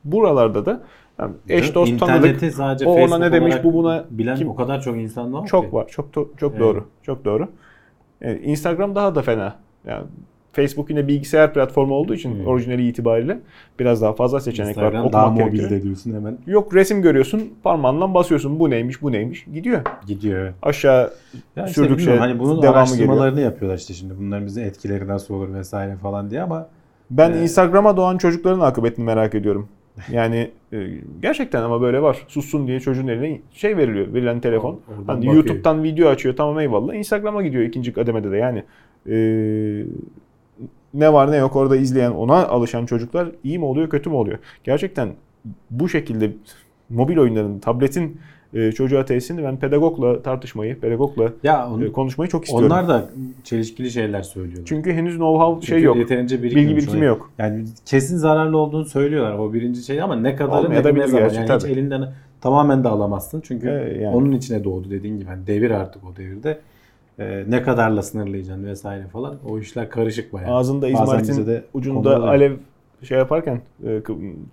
Buralarda da yani eş dost tanıdık sadece o ona ne demiş, bu buna bilen kim- o kadar çok insan var ki. çok var. Çok çok Evet. doğru. Çok doğru. Yani Instagram daha da fena. Yani Facebook yine bilgisayar platformu olduğu için Hmm. orijinali itibariyle biraz daha fazla seçenek var. Instagram daha Okumak gerekiyor. mobilde diyorsun hemen. Yok resim görüyorsun, parmağınla basıyorsun. Bu neymiş, bu neymiş. Gidiyor. Gidiyor. Aşağı Ya işte Sürdükçe bilmiyorum, hani bunun devamı araştırmalarını yapıyorlar işte şimdi. Bunların bize etkileri nasıl olur vesaire falan diye ama ben Ee, Instagram'a doğan çocukların akıbetini merak ediyorum. Yani e, gerçekten ama böyle var. Sussun diye çocuğun eline şey veriliyor. Verilen telefon. Oradan Hani bakıyor. YouTube'dan video açıyor tamam eyvallah. Instagram'a gidiyor ikinci kademede de yani. e, ne var ne yok orada izleyen ona alışan çocuklar iyi mi oluyor kötü mü oluyor? Gerçekten bu şekilde mobil oyunların, tabletin e, çocuğa tesisini ben pedagogla tartışmayı, pedagogla ya on- e, konuşmayı çok istiyorum. onlar da çelişkili şeyler söylüyorlar. Çünkü henüz know-how şey yok. Yeterince Bilgi birikimi yok. Yani kesin zararlı olduğunu söylüyorlar o birinci şey ama ne kadarı ne, ne zaman. Yani tabii. hiç elinden tamamen de alamazsın. Çünkü Evet, yani. onun içine doğdu dediğin gibi. Yani devir artık o devirde. Ee, ne kadarla sınırlayacaksın vesaire falan. O işler karışık bayağı. Ağzında izmaritin ucunda alev şey yaparken, e,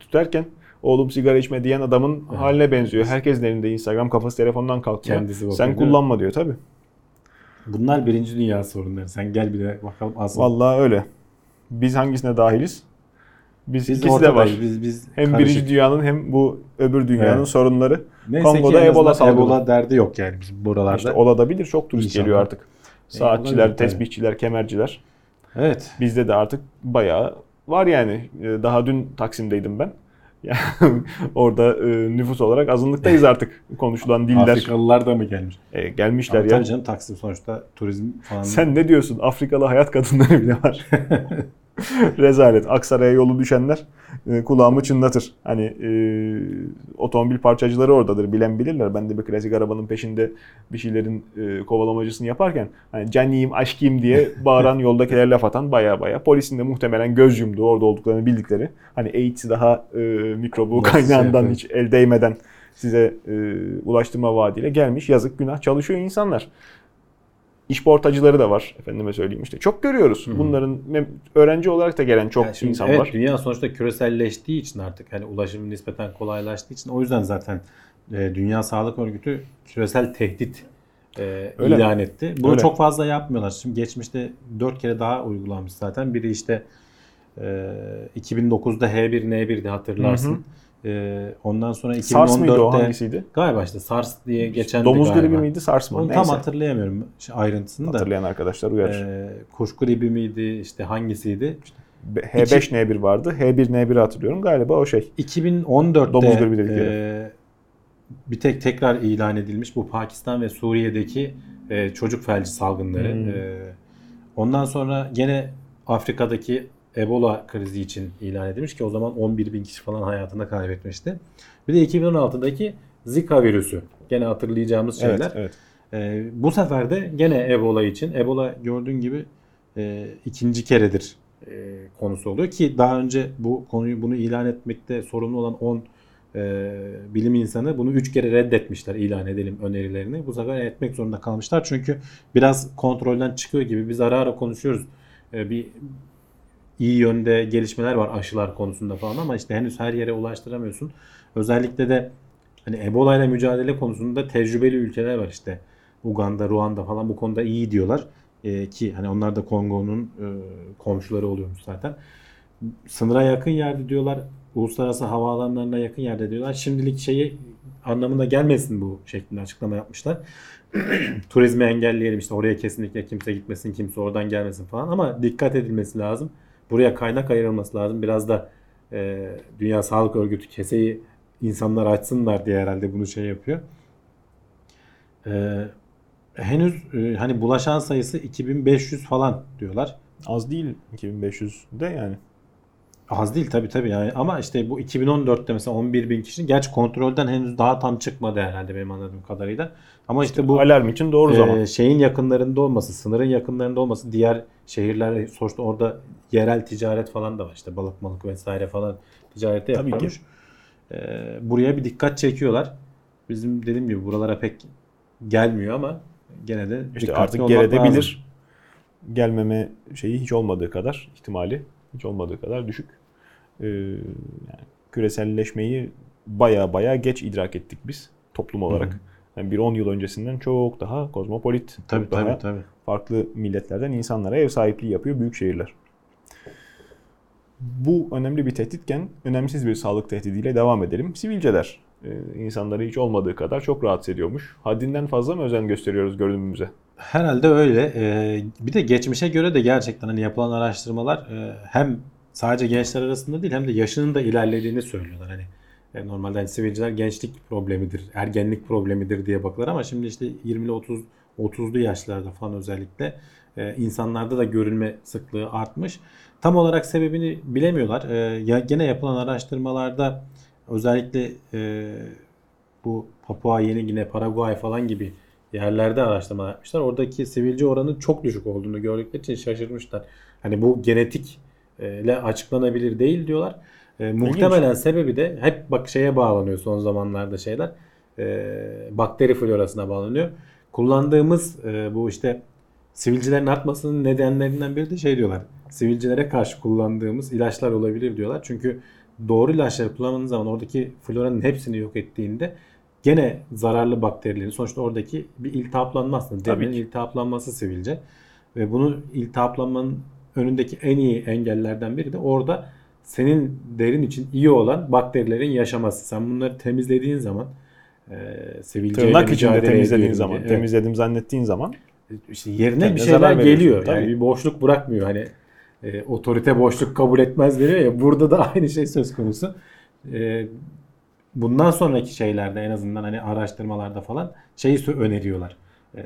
tutarken oğlum sigara içme diyen adamın Evet. haline benziyor. Herkesin elinde Instagram kafası telefondan kalkıyor. Kendisi bakıyor, Sen kullanma diyor tabii. Bunlar birinci dünya sorunları. Sen gel bir de bakalım asıl. Vallahi öyle. Biz hangisine dahiliz? Biz, biz ikisi de var. Biz, biz Hem karışık. birinci dünyanın hem bu öbür dünyanın Evet. sorunları. Neyse Kongo'da Ebola salgını. Ebola derdi yok yani bizim buralarda. İşte olabilir. Çok turist İnşallah. geliyor artık. Saatçiler, olabilir tabii. tesbihçiler, kemerciler. Evet. Bizde de artık bayağı var yani. Ee, Daha dün Taksim'deydim ben. Yani orada e, nüfus olarak azınlıktayız artık konuşulan diller. Afrikalılar da mı gelmiş? E, gelmişler Ama ya. Tabii canım Taksim sonuçta turizm falan. Sen ne diyorsun? Afrikalı hayat kadınları bile var. Rezalet. Aksaray'a yolu düşenler e, kulağımı çınlatır. Hani e, otomobil parçacıları oradadır. Bilen bilirler. Ben de bir klasik arabanın peşinde bir şeylerin e, kovalamacısını yaparken hani caniyim, aşkıyım diye bağıran yoldakiler laf atan baya baya. Polisin de muhtemelen göz yumduğu orada olduklarını bildikleri. Hani AIDS'i daha e, mikrobu Nasıl kaynağından şey hiç el değmeden size e, ulaştırma vaadiyle gelmiş. Yazık günah çalışıyor insanlar. İşportacıları da var efendime söyleyeyim işte. Çok görüyoruz. Bunların mem- öğrenci olarak da gelen çok Yani şimdi insan evet, var. Dünya sonuçta küreselleştiği için artık hani ulaşım nispeten kolaylaştığı için o yüzden zaten e, Dünya Sağlık Örgütü küresel tehdit e, Öyle ilan etti. Bunu Öyle. çok fazla yapmıyorlar. Şimdi geçmişte 4 kere daha uygulanmış zaten. Biri işte e, 2009'da H1N1'di hatırlarsın. Hı hı. E, ondan sonra SARS mıydı o 2014'te hangisiydi? galiba işte SARS diye geçen Domuz gribi miydi SARS mı? Onu Neyse. tam hatırlayamıyorum ayrıntısını da. Hatırlayan arkadaşlar uyarır. E, kuş gribi miydi işte hangisiydi? Be- H5N1 vardı. H1N1'i hatırlıyorum. Galiba o şey. 2014'te Domuz gribi dedikleri. e, bir tek tekrar ilan edilmiş bu Pakistan ve Suriye'deki e, çocuk felci salgınları. Hmm. E, ondan sonra gene Afrika'daki Ebola krizi için ilan edilmiş ki o zaman 11 bin kişi falan hayatını kaybetmişti. Bir de 2016'daki Zika virüsü. Gene hatırlayacağımız şeyler. Evet, evet. E, bu sefer de gene Ebola için. Ebola gördüğün gibi e, ikinci keredir e, konusu oluyor ki daha önce bu konuyu bunu ilan etmekte sorumlu olan 10 e, bilim insanı bunu 3 kere reddetmişler ilan edelim önerilerini. Bu sefer etmek zorunda kalmışlar çünkü biraz kontrolden çıkıyor gibi biz ara ara konuşuyoruz. E, bir iyi yönde gelişmeler var aşılar konusunda falan ama işte henüz her yere ulaştıramıyorsun. Özellikle de hani Ebola ile mücadele konusunda tecrübeli ülkeler var işte. Uganda, Ruanda falan bu konuda iyi diyorlar. Ee, ki hani onlar da Kongo'nun e, komşuları oluyormuş zaten. Sınıra yakın yerde diyorlar. Uluslararası havaalanlarına yakın yerde diyorlar. Şimdilik şeyi anlamına gelmesin bu şeklinde açıklama yapmışlar. Turizmi engelleyelim işte oraya kesinlikle kimse gitmesin, kimse oradan gelmesin falan ama dikkat edilmesi lazım. Buraya kaynak ayrılması lazım. Biraz da e, Dünya Sağlık Örgütü keseyi insanlar açsınlar diye herhalde bunu şey yapıyor. Ee, Henüz e, hani bulaşan sayısı 2500 falan diyorlar. Az değil 2500 de yani. Az değil tabi tabi yani ama işte bu 2014'te mesela 11 bin kişi gerçi kontrolden henüz daha tam çıkmadı herhalde benim anladığım kadarıyla. Ama işte bu Alarm için doğru e, zaman. şeyin yakınlarında olması, sınırın yakınlarında olması, diğer şehirler sonuçta orada yerel ticaret falan da var işte balık malık vesaire falan ticarette Tabii ki. E, buraya bir dikkat çekiyorlar. Bizim dediğim gibi buralara pek gelmiyor ama gene de İşte artık gelebilir. Gelmeme şeyi hiç olmadığı kadar ihtimali hiç olmadığı kadar düşük. Ee, yani küreselleşmeyi baya baya geç idrak ettik biz toplum olarak. Hı hı. Yani bir 10 yıl öncesinden çok daha kozmopolit, Tabii çok daha tabii tabii. farklı milletlerden insanlara ev sahipliği yapıyor büyük şehirler. Bu önemli bir tehditken önemsiz bir sağlık tehdidiyle devam edelim. Sivilceler e, insanları hiç olmadığı kadar çok rahatsız ediyormuş. Haddinden fazla mı özen gösteriyoruz görünümümüze? Herhalde öyle. Ee, bir de geçmişe göre de gerçekten hani yapılan araştırmalar e, hem sadece gençler arasında değil hem de yaşının da ilerlediğini söylüyorlar. Hani e, normalde hani sivilceler gençlik problemidir, ergenlik problemidir diye bakılır ama şimdi işte 20'li 30 30'lu yaşlarda falan özellikle e, insanlarda da görülme sıklığı artmış. Tam olarak sebebini bilemiyorlar. E, gene yapılan araştırmalarda özellikle bu Papua Yeni Gine, Paraguay falan gibi yerlerde araştırma yapmışlar. Oradaki sivilce oranı çok düşük olduğunu gördükleri için şaşırmışlar. Hani bu genetikle açıklanabilir değil diyorlar. E, muhtemelen sebebi de hep bak şeye bağlanıyor son zamanlarda şeyler. E, bakteri florasına bağlanıyor. Kullandığımız e, bu işte sivilcelerin artmasının nedenlerinden biri de şey diyorlar. Sivilcelere karşı kullandığımız ilaçlar olabilir diyorlar. Çünkü doğru ilaçları kullandığınız zaman oradaki floranın hepsini yok ettiğinde gene zararlı bakterilerin sonuçta oradaki bir iltihaplanma aslında. Derinin iltihaplanması sivilce. Ve bunu iltihaplanmanın önündeki en iyi engellerden biri de orada senin derin için iyi olan bakterilerin yaşaması. Sen bunları temizlediğin zaman e, sivilceyle Tırnak içinde temizlediğin zaman, diye. Temizledim zannettiğin zaman İşte yerine Kendine bir şeyler geliyor. tabii. Yani bir boşluk bırakmıyor. Hani e, otorite boşluk kabul etmez deniyor ya. Burada da aynı şey söz konusu. E, bundan sonraki şeylerde en azından hani araştırmalarda falan şeyi öneriyorlar. E,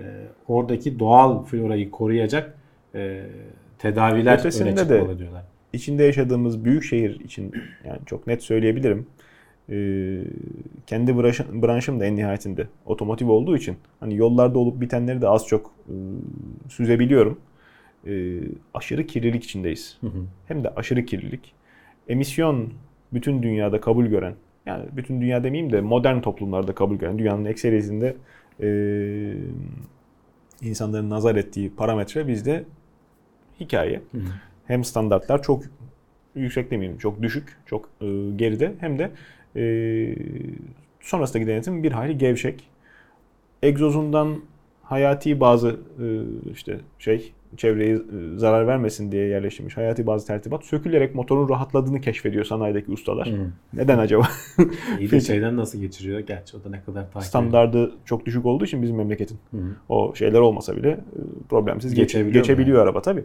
oradaki doğal florayı koruyacak e, tedaviler öne de- çıkmalı diyorlar. içinde yaşadığımız büyük şehir için yani çok net söyleyebilirim. Ee, kendi branş- branşım da en nihayetinde otomotiv olduğu için hani yollarda olup bitenleri de az çok e, süzebiliyorum. Ee, aşırı kirlilik içindeyiz. Hı hı. Hem de aşırı kirlilik. Emisyon bütün dünyada kabul gören yani bütün dünya demeyeyim de modern toplumlarda kabul gören dünyanın ekseriyetinde e, insanların nazar ettiği parametre bizde hikaye. Hı hem standartlar çok yüksek demeyelim, çok düşük, çok e, geride. Hem de e, sonrasındaki denetim bir hayli gevşek. Egzozundan hayati bazı e, işte şey çevreye e, zarar vermesin diye yerleştirilmiş hayati bazı tertibat sökülerek motorun rahatladığını keşfediyor sanayideki ustalar. Hı. Neden acaba? İyi de şeyden nasıl geçiriyor? Gerçi o da ne kadar takip Standardı çok düşük olduğu için bizim memleketin hı. o şeyler olmasa bile e, problemsiz geç- Geçebiliyor geçebiliyor araba tabii.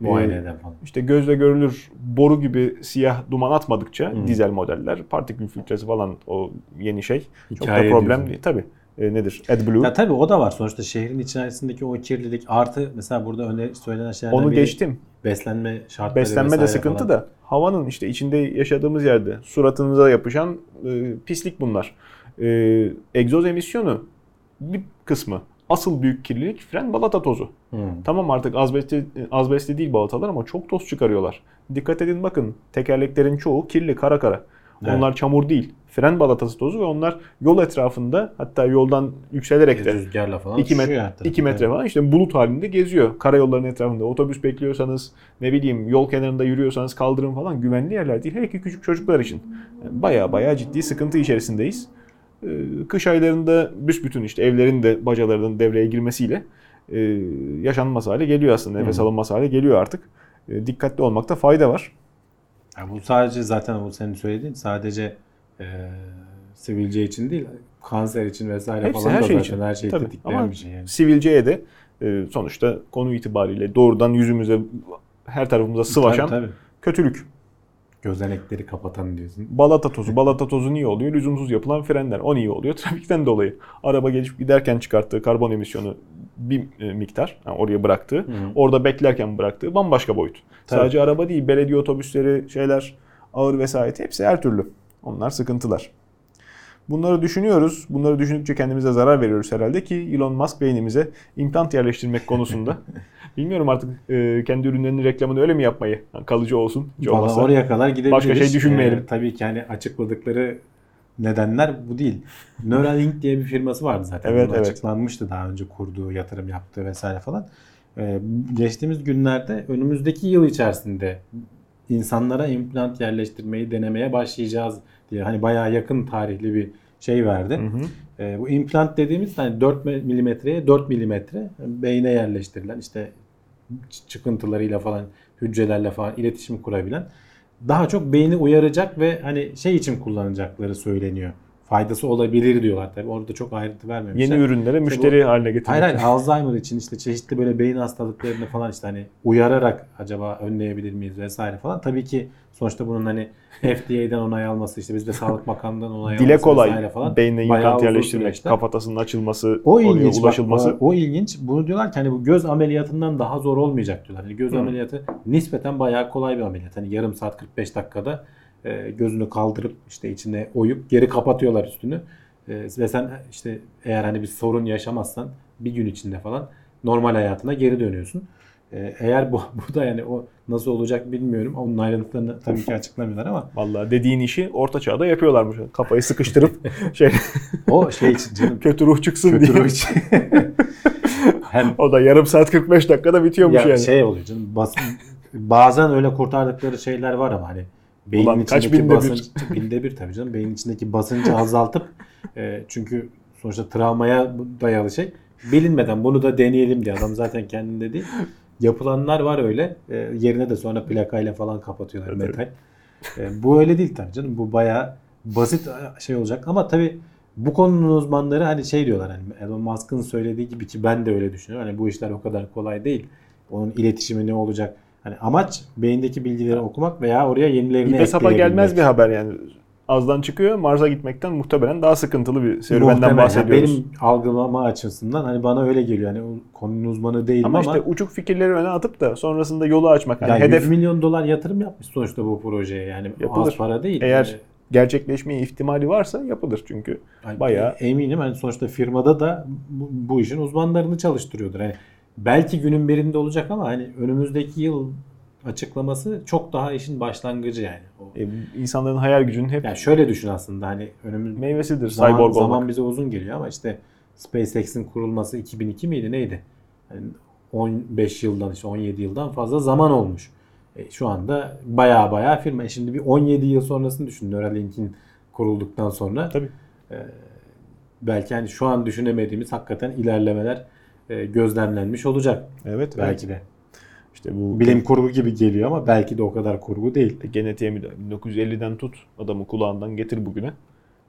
Muayene Ee, eden falan. İşte gözle görülür boru gibi siyah duman atmadıkça Hı. dizel modeller partikül filtresi falan o yeni şey çok Hikaye da problem değil. Tabii. E, nedir? AdBlue. Ya tabii o da var. Sonuçta şehrin içerisindeki o kirlilik artı mesela burada öne söylenen şeylerden Onu biri geçtim. beslenme şartları Beslenme de sıkıntı falan. da havanın işte içinde yaşadığımız yerde suratınıza yapışan e, pislik bunlar. E, egzoz emisyonu bir kısmı. Asıl büyük kirlilik fren balata tozu. Hı. Tamam artık azbestli, azbestli değil balatalar ama çok toz çıkarıyorlar. Dikkat edin bakın tekerleklerin çoğu kirli kara kara. Evet. Onlar çamur değil. Fren balatası tozu ve onlar yol etrafında hatta yoldan yükselerek de Rüzgarla falan 2 uçuşuyor metre, her tarafta. 2 metre falan işte bulut halinde geziyor. Karayollarının etrafında. Otobüs bekliyorsanız ne bileyim yol kenarında yürüyorsanız kaldırım falan güvenli yerler değil. Hele ki küçük çocuklar için. Baya baya ciddi sıkıntı içerisindeyiz. Ee, Kış aylarında büsbütün işte evlerin de bacalarının devreye girmesiyle e, yaşanmaz hale geliyor aslında. Nefes Hı. alınmaz hale geliyor artık. E, Dikkatli olmakta fayda var. Ya bu sadece zaten bu senin söylediğin sadece e, sivilce için değil kanser için vesaire Hepsi falan her da şey zaten için. her şeyi Tabii. tetikleyen Ama bir şey yani. sivilceye de e, sonuçta konu itibariyle doğrudan yüzümüze her tarafımıza sıvaşan Tabii, tabii. kötülük. Gözenekleri kapatan diyorsun. Balata tozu. Balata tozu niye oluyor? Lüzumsuz yapılan frenler. O niye oluyor? Trafikten dolayı. Araba gelip giderken çıkarttığı karbon emisyonu bir e, miktar. Yani oraya bıraktığı. Orada beklerken bıraktığı bambaşka boyut. Tabii. Sadece araba değil, belediye otobüsleri, şeyler, ağır vesayet hepsi her türlü. Onlar sıkıntılar. Bunları düşünüyoruz. Bunları düşündükçe kendimize zarar veriyoruz herhalde ki Elon Musk beynimize implant yerleştirmek konusunda. Bilmiyorum artık e, kendi ürünlerinin reklamını öyle mi yapmayı? Yani kalıcı olsun. Valla oraya kadar gidebiliriz. Başka şey düşünmeyelim. Ee, tabii ki hani açıkladıkları nedenler bu değil. Neuralink diye bir firması vardı zaten. Evet, Bunun evet. Açıklanmıştı daha önce kurduğu, yatırım yaptığı vesaire falan. Ee, geçtiğimiz günlerde önümüzdeki yıl içerisinde insanlara implant yerleştirmeyi denemeye başlayacağız diye hani bayağı yakın tarihli bir şey verdi. Hı hı. Ee, bu implant dediğimiz hani 4 milimetreye 4 milimetre beyne yerleştirilen işte çıkıntılarıyla falan hücrelerle falan iletişim kurabilen daha çok beyni uyaracak ve hani şey için kullanacakları söyleniyor. Faydası olabilir diyorlar tabii. Orada çok ayrıntı vermemişler. Yeni ürünlere müşteri haline getirmek. Hayır hayır Alzheimer için işte çeşitli böyle beyin hastalıklarını falan işte hani uyararak acaba önleyebilir miyiz vesaire falan. Tabii ki sonuçta bunun hani FDA'den onay alması işte bizde Sağlık Bakanlığı'ndan onay Dile alması vesaire kolay. falan. Beynine implant yerleştirmek, kafatasının açılması, O ilginç bak, ulaşılması. o, o ilginç. Bunu diyorlar ki hani bu göz ameliyatından daha zor olmayacak diyorlar. Yani göz Hı. ameliyatı nispeten bayağı kolay bir ameliyat. Hani yarım saat 45 dakikada e, gözünü kaldırıp işte içine oyup geri kapatıyorlar üstünü. E, ve sen işte eğer hani bir sorun yaşamazsan bir gün içinde falan normal hayatına geri dönüyorsun. E, eğer bu, bu da yani o nasıl olacak bilmiyorum. Onun ayrıntılarını tabii ki açıklamıyorlar ama Vallahi dediğin işi orta çağda yapıyorlarmış. Kafayı sıkıştırıp şey o şey için canım kötü ruh çıksın kötü diye. ruh için. Hem O da yarım saat 45 dakikada bitiyormuş ya yani. şey oluyor canım bazen öyle kurtardıkları şeyler var ama hani beynin Ulan kaç binde bir? basınç binde bir tabii canım beynin içindeki basıncı azaltıp e, çünkü sonuçta travmaya dayalı şey bilinmeden bunu da deneyelim diye adam zaten kendinde değil yapılanlar var öyle E, yerine de sonra plakayla falan kapatıyorlar Evet, metal. E, bu öyle değil tabii canım bu bayağı basit şey olacak ama tabii bu konunun uzmanları hani şey diyorlar hani Elon Musk'ın söylediği gibi ki ben de öyle düşünüyorum. Hani bu işler o kadar kolay değil. Onun iletişimi ne olacak? Hani amaç beyindeki bilgileri okumak veya oraya yenilerini ekleyebilmek. gelmez bir haber yani. Azdan çıkıyor. Mars'a gitmekten muhtemelen daha sıkıntılı bir serüvenden bahsediyoruz. Yani benim algılama açısından hani bana öyle geliyor. Hani konunun uzmanı değilim ama, ama, işte uçuk fikirleri öne atıp da sonrasında yolu açmak. Yani yani hedef 100 milyon dolar yatırım yapmış sonuçta bu projeye. Yani Yapılır. az para değil. Eğer Yani- gerçekleşme ihtimali varsa yapılır çünkü. Yani Bayağı- eminim hani sonuçta firmada da bu, bu işin uzmanlarını çalıştırıyordur. Hani belki günün birinde olacak ama hani önümüzdeki yıl açıklaması çok daha işin başlangıcı yani. O, E, insanların hayal gücünün hep yani şöyle düşün aslında hani önümüz meyvesidir zaman, cyborg zaman olmak. bize uzun geliyor ama işte SpaceX'in kurulması 2002 miydi neydi? Yani 15 yıldan işte 17 yıldan fazla zaman olmuş. E, şu anda baya baya firma. E, şimdi bir 17 yıl sonrasını düşün Neuralink'in kurulduktan sonra. Tabii. E, belki hani şu an düşünemediğimiz hakikaten ilerlemeler gözlemlenmiş olacak Evet. belki de. İşte bu Bilim kurgu gibi geliyor ama belki de o kadar kurgu değil. genetiğe müdahale. 1950'den tut adamı kulağından getir bugüne.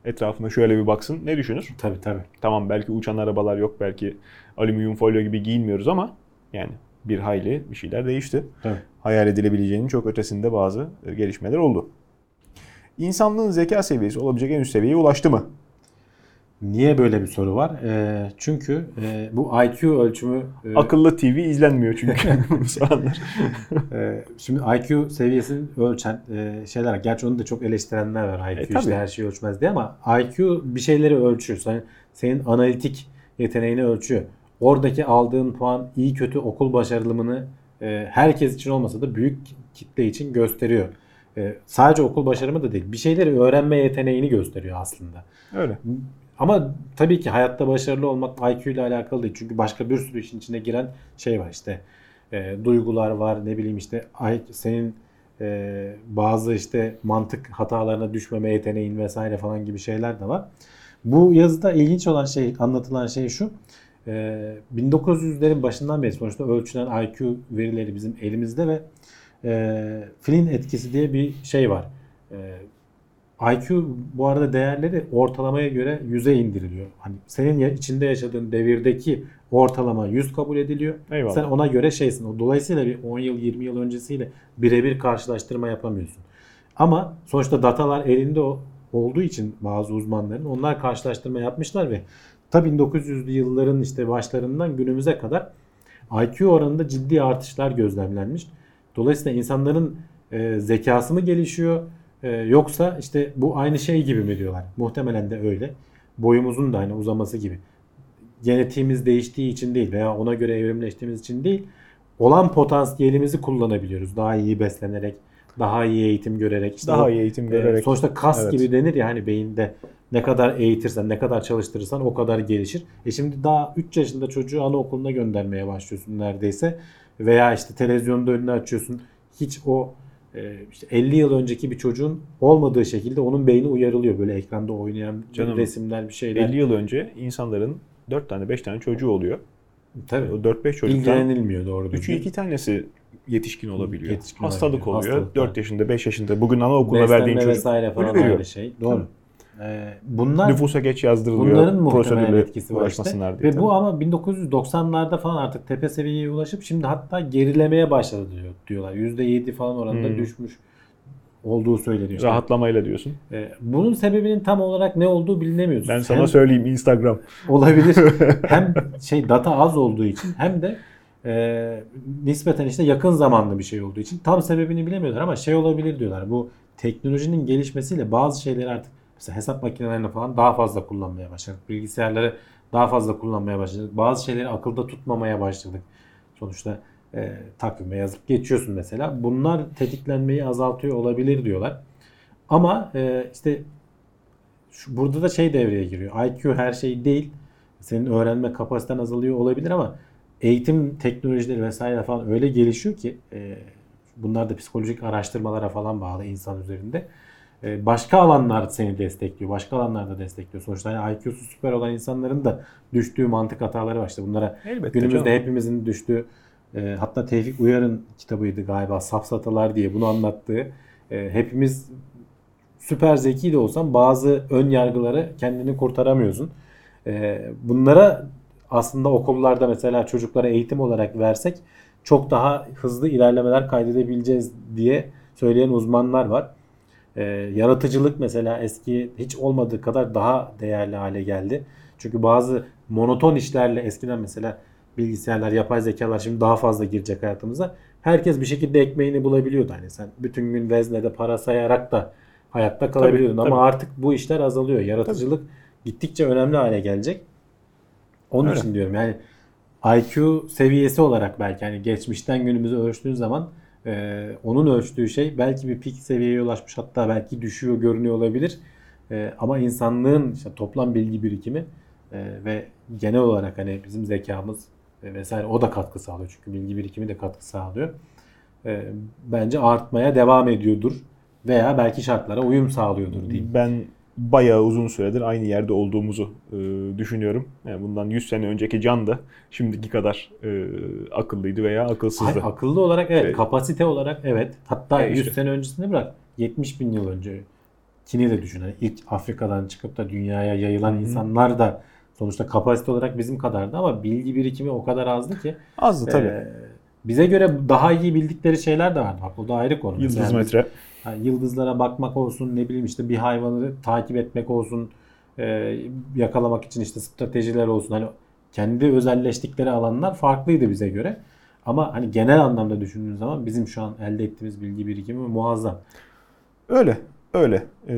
Etrafına şöyle bir baksın. Ne düşünür? Tabii tabii. Tamam belki uçan arabalar yok. Belki alüminyum folyo gibi giyinmiyoruz ama yani bir hayli bir şeyler değişti. Tabii. Hayal edilebileceğinin çok ötesinde bazı e, gelişmeler oldu. İnsanlığın zeka seviyesi olabilecek en üst seviyeye ulaştı mı? Niye böyle bir soru var? E, çünkü e, bu IQ ölçümü e, Akıllı TV izlenmiyor çünkü bu sıralar. Ee, şimdi IQ seviyesini ölçen e, şeyler, gerçi onu da çok eleştirenler var. IQ E, işte her şeyi ölçmez diye ama IQ bir şeyleri ölçüyor. Senin, senin analitik yeteneğini ölçüyor. Oradaki aldığın puan iyi kötü okul başarılımını e, herkes için olmasa da büyük kitle için gösteriyor. E, sadece okul başarımı da değil. Bir şeyleri öğrenme yeteneğini gösteriyor aslında. Öyle. Ama tabii ki hayatta başarılı olmak IQ ile alakalı değil. Çünkü başka bir sürü işin içine giren şey var işte. E, duygular var ne bileyim işte senin e, bazı işte mantık hatalarına düşmeme yeteneğin vesaire falan gibi şeyler de var. Bu yazıda ilginç olan şey anlatılan şey şu. E, 1900'lerin başından beri sonuçta ölçülen IQ verileri bizim elimizde ve e, Flynn etkisi diye bir şey var. E, IQ bu arada değerleri ortalamaya göre 100'e indiriliyor. Hani senin içinde yaşadığın devirdeki ortalama 100 kabul ediliyor. Eyvallah. Sen ona göre şeysin. Dolayısıyla bir 10 yıl 20 yıl öncesiyle birebir karşılaştırma yapamıyorsun. Ama sonuçta datalar elinde olduğu için bazı uzmanların onlar karşılaştırma yapmışlar ve ta 1900'lü yılların işte başlarından günümüze kadar IQ oranında ciddi artışlar gözlemlenmiş. Dolayısıyla insanların e, zekası mı gelişiyor e, yoksa işte bu aynı şey gibi mi diyorlar. Muhtemelen de öyle. Boyumuzun da hani uzaması gibi. Genetiğimiz değiştiği için değil veya ona göre evrimleştiğimiz için değil. Olan potansiyelimizi kullanabiliyoruz. Daha iyi beslenerek, daha iyi eğitim görerek. işte Daha o, iyi eğitim e, görerek. sonuçta kas Evet. gibi denir ya hani beyinde ne kadar eğitirsen, ne kadar çalıştırırsan o kadar gelişir. E şimdi daha 3 yaşında çocuğu anaokuluna göndermeye başlıyorsun neredeyse. Veya işte televizyonda önünü açıyorsun. Hiç o e, işte 50 yıl önceki bir çocuğun olmadığı şekilde onun beyni uyarılıyor. Böyle ekranda oynayan Canım, resimler bir şeyler. 50 yıl önce insanların 4 tane 5 tane çocuğu oluyor. Tabii. O 4-5 çocuktan İlgilenilmiyor doğru 3'ü düzgün. 2 tanesi yetişkin olabiliyor. Yetişkin Hastalık olabiliyor, oluyor. hastalıklar. 4 yaşında 5 yaşında bugün anaokuluna verdiğin çocuk vesaire falan aynı şey. Doğru. Ee, bunlar nüfusa geç yazdırılıyor. Bunların muhtemelen etkisi var işte. diye. Ve bu ama 1990'larda falan artık tepe seviyeye ulaşıp şimdi hatta gerilemeye başladı diyor, diyorlar. %7 falan oranında Hmm. düşmüş olduğu söyleniyor. Rahatlamayla diyorsun. Ee, bunun sebebinin tam olarak ne olduğu bilinemiyor. Ben sana Hem söyleyeyim Instagram. olabilir. hem şey data az olduğu için hem de e, nispeten işte yakın zamanlı bir şey olduğu için tam sebebini bilemiyorlar ama şey olabilir diyorlar. Bu teknolojinin gelişmesiyle bazı şeyleri artık mesela hesap makinelerini falan daha fazla kullanmaya başladık. Bilgisayarları daha fazla kullanmaya başladık. Bazı şeyleri akılda tutmamaya başladık. Sonuçta e, takvime yazıp geçiyorsun mesela. Bunlar tetiklenmeyi azaltıyor olabilir diyorlar. Ama e, işte şu, burada da şey devreye giriyor. IQ her şey değil. Senin öğrenme kapasiten azalıyor olabilir ama eğitim teknolojileri vesaire falan öyle gelişiyor ki e, bunlar da psikolojik araştırmalara falan bağlı insan üzerinde. E, başka alanlar seni destekliyor. Başka alanlarda destekliyor. Sonuçta hani IQ'su süper olan insanların da düştüğü mantık hataları var. İşte bunlara Elbette günümüzde canım. hepimizin düştüğü e, hatta Tevfik Uyar'ın kitabıydı galiba Safsatalar diye bunu anlattığı. E, hepimiz süper zeki de olsan bazı ön yargıları kendini kurtaramıyorsun. E, bunlara aslında okullarda mesela çocuklara eğitim olarak versek çok daha hızlı ilerlemeler kaydedebileceğiz diye söyleyen uzmanlar var. E, yaratıcılık mesela eski hiç olmadığı kadar daha değerli hale geldi. Çünkü bazı monoton işlerle eskiden mesela bilgisayarlar, yapay zekalar şimdi daha fazla girecek hayatımıza. Herkes bir şekilde ekmeğini bulabiliyordu. Hani sen bütün gün veznede para sayarak da hayatta kalabiliyordun. Tabii, Ama tabii. artık bu işler azalıyor. Yaratıcılık gittikçe önemli hale gelecek. Onun Öyle. için diyorum yani IQ seviyesi olarak belki hani geçmişten günümüze ölçtüğün zaman e, onun ölçtüğü şey belki bir pik seviyeye ulaşmış hatta belki düşüyor görünüyor olabilir. E, ama insanlığın işte toplam bilgi birikimi e, ve genel olarak hani bizim zekamız e, vesaire o da katkı sağlıyor. Çünkü bilgi birikimi de katkı sağlıyor. E, bence artmaya devam ediyordur veya belki şartlara uyum sağlıyordur diyeyim. Ben bayağı uzun süredir aynı yerde olduğumuzu e, düşünüyorum. Yani bundan 100 sene önceki Can da şimdiki kadar e, akıllıydı veya akılsızdı. Hayır, akıllı olarak evet, Şey- kapasite olarak evet. Hatta E 100 işte. sene öncesinde bırak 70 bin yıl önce Çin'i de düşün. Hani ilk Afrika'dan çıkıp da dünyaya yayılan Hı hı. insanlar da sonuçta kapasite olarak bizim kadardı ama bilgi birikimi o kadar azdı ki Azdı tabii. e, bize göre daha iyi bildikleri şeyler de vardı. Bak bu da ayrı konu. Yıldız biz- metre. Yani yıldızlara bakmak olsun ne bileyim işte bir hayvanı takip etmek olsun e, yakalamak için işte stratejiler olsun hani kendi özelleştikleri alanlar farklıydı bize göre. Ama hani genel anlamda düşündüğün zaman bizim şu an elde ettiğimiz bilgi birikimi muazzam. Öyle. Öyle. Ee,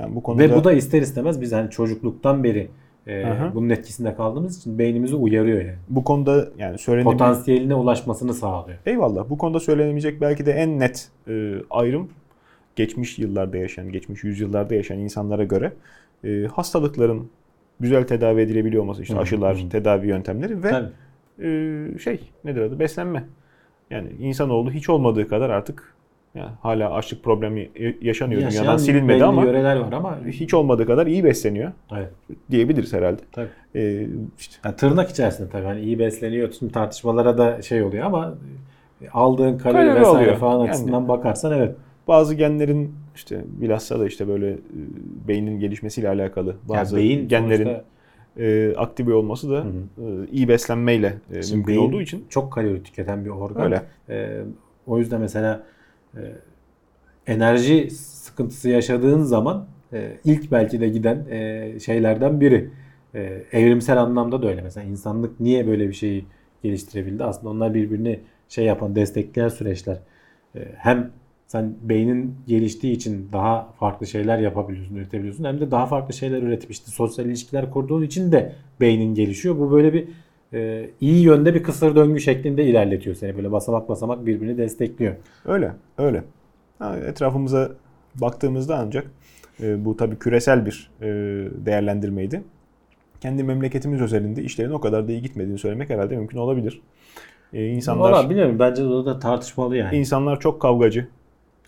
yani bu konuda Ve bu da ister istemez biz hani çocukluktan beri e, Aha. bunun etkisinde kaldığımız için beynimizi uyarıyor yani. bu konuda yani söylenebilecek Potansiyeline ulaşmasını sağlıyor. Eyvallah. Bu konuda söylenemeyecek belki de en net e, ayrım geçmiş yıllarda yaşayan, geçmiş yüzyıllarda yaşayan insanlara göre e, hastalıkların güzel tedavi edilebiliyor olması, işte aşılar, tedavi yöntemleri ve e, şey nedir adı? Beslenme. Yani insanoğlu hiç olmadığı kadar artık yani hala açlık problemi yaşanıyor Yaşayan dünyadan silinmedi ama yöreler var ama hiç olmadığı kadar iyi besleniyor evet, diyebiliriz herhalde. tabii. E, işte Yani tırnak içerisinde tabii hani iyi besleniyor. Şimdi tartışmalara da şey oluyor ama e, aldığın kalori Kalori vesaire oluyor. falan Yani- açısından bakarsan evet. Bazı genlerin işte bilhassa da işte böyle e, beynin gelişmesiyle alakalı bazı yani beyin genlerin sonuçta- e, aktive olması da e, iyi beslenmeyle e, Şimdi mümkün olduğu için çok kalori tüketen bir organ. öyle. E, o yüzden mesela e, enerji sıkıntısı yaşadığın zaman e, ilk belki de giden e, şeylerden biri. e, evrimsel anlamda da öyle. Mesela insanlık niye böyle bir şeyi geliştirebildi? Aslında onlar birbirini şey yapan, destekleyen süreçler. E, hem sen beynin geliştiği için daha farklı şeyler yapabiliyorsun, üretebiliyorsun. Hem de daha farklı şeyler üretip işte sosyal ilişkiler kurduğun için de beynin gelişiyor. Bu böyle bir e, iyi yönde bir kısır döngü şeklinde ilerletiyor seni. Böyle basamak basamak birbirini destekliyor. Öyle, öyle. Ha, etrafımıza baktığımızda ancak e, bu tabii küresel bir e, değerlendirmeydi. Kendi memleketimiz özelinde işlerin o kadar da iyi gitmediğini söylemek herhalde mümkün olabilir. E, insanlar Valla bilmiyorum bence o da tartışmalı yani. insanlar çok kavgacı.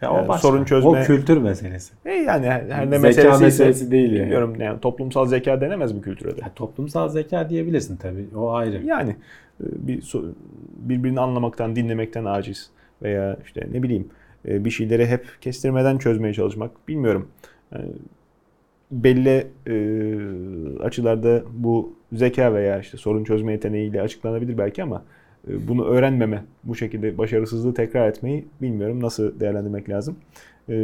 Ya Yani o başka. sorun çözme- O kültür meselesi. E yani her, ne Zeka meselesi meselesi değil yani. Bilmiyorum yani toplumsal zeka denemez mi kültüre de? Ya toplumsal zeka diyebilirsin tabii. O ayrı. Yani e, bir birbirini anlamaktan, dinlemekten aciz veya işte ne bileyim e, bir şeyleri hep kestirmeden çözmeye çalışmak bilmiyorum. Yani belli e, açılarda bu zeka veya işte sorun çözme yeteneğiyle açıklanabilir belki ama bunu öğrenmeme, bu şekilde başarısızlığı tekrar etmeyi bilmiyorum nasıl değerlendirmek lazım. E,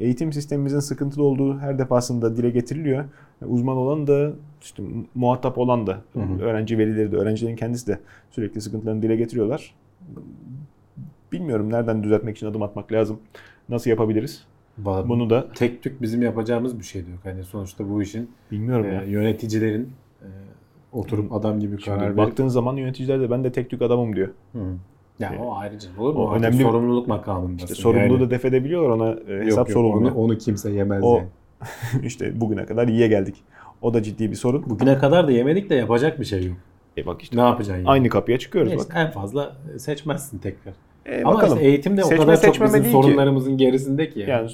eğitim sistemimizin sıkıntılı olduğu her defasında dile getiriliyor. Uzman olan da işte muhatap olan da Hı hı. öğrenci velileri de öğrencilerin kendisi de sürekli sıkıntılarını dile getiriyorlar. Bilmiyorum nereden düzeltmek için adım atmak lazım. Nasıl yapabiliriz? Ba- Bunu da tek tük bizim yapacağımız bir şey diyor. Hani sonuçta bu işin bilmiyorum e, ya. yöneticilerin e, oturup adam gibi Şimdi karar verip baktığın zaman yöneticiler de ben de tek tük adamım diyor. Hı. Ya o ayrıca olur mu? O önemli- sorumluluk makamındasın. İşte sorumluluğu yani. da def edebiliyorlar ona e, Yok, hesap yok. Onu, onu kimse yemez O- yani. işte bugüne kadar iyiye geldik. O da ciddi bir sorun. Bugüne kadar da yemedik de yapacak bir şey yok. E bak işte Ne yapacaksın yani? aynı kapıya çıkıyoruz Neyse, bak. en fazla seçmezsin tekrar. E, Ama bakalım. işte eğitimde o Seçme kadar çok bizim değil ki. sorunlarımızın gerisinde ki yani. Yani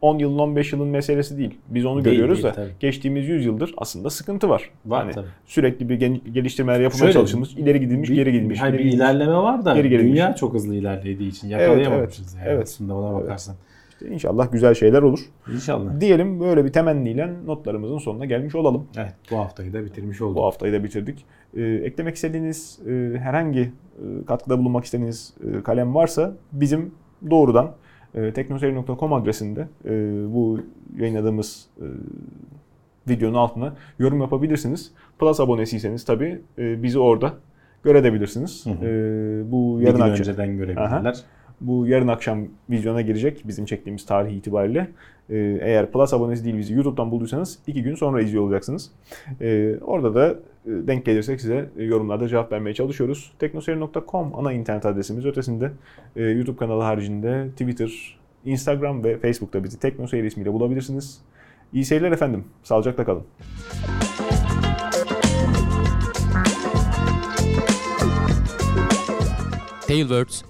10 yılın 15 yılın meselesi değil. Biz onu Değil, görüyoruz değil, da tabii. geçtiğimiz 100 yıldır aslında sıkıntı var. Var Hani tabii. sürekli bir geliştirmeler yapılmaya Şöyle, çalışılmış, ileri gidilmiş, Bir- geri gidilmiş. hayır, bir gidilmiş. ilerleme var da Geri gelinmiş. dünya çok hızlı ilerlediği için yakalayamamışız yani evet. aslında ona bakarsan. İşte İnşallah güzel şeyler olur. İnşallah. Diyelim böyle bir temenniyle notlarımızın sonuna gelmiş olalım. Evet bu haftayı da bitirmiş olduk. Bu haftayı da bitirdik. Ee, eklemek istediğiniz e, herhangi e, katkıda bulunmak istediğiniz e, kalem varsa bizim doğrudan e, teknoseyir.com adresinde e, bu yayınladığımız e, videonun altına yorum yapabilirsiniz. Plus abonesiyseniz tabii e, bizi orada görebilirsiniz. Hı hı. E, bu yarın akşam önceden görebilirler. Bu yarın akşam vizyona girecek bizim çektiğimiz tarih itibariyle. Ee, eğer Plus abonesi değil bizi YouTube'dan bulduysanız iki gün sonra izliyor olacaksınız. Ee, orada da e, denk gelirsek size e, yorumlarda cevap vermeye çalışıyoruz. teknoseyir.com ana internet adresimiz ötesinde e, YouTube kanalı haricinde Twitter, Instagram ve Facebook'ta bizi Teknoseyir ismiyle bulabilirsiniz. İyi seyirler efendim. Sağlıcakla kalın. Tailwords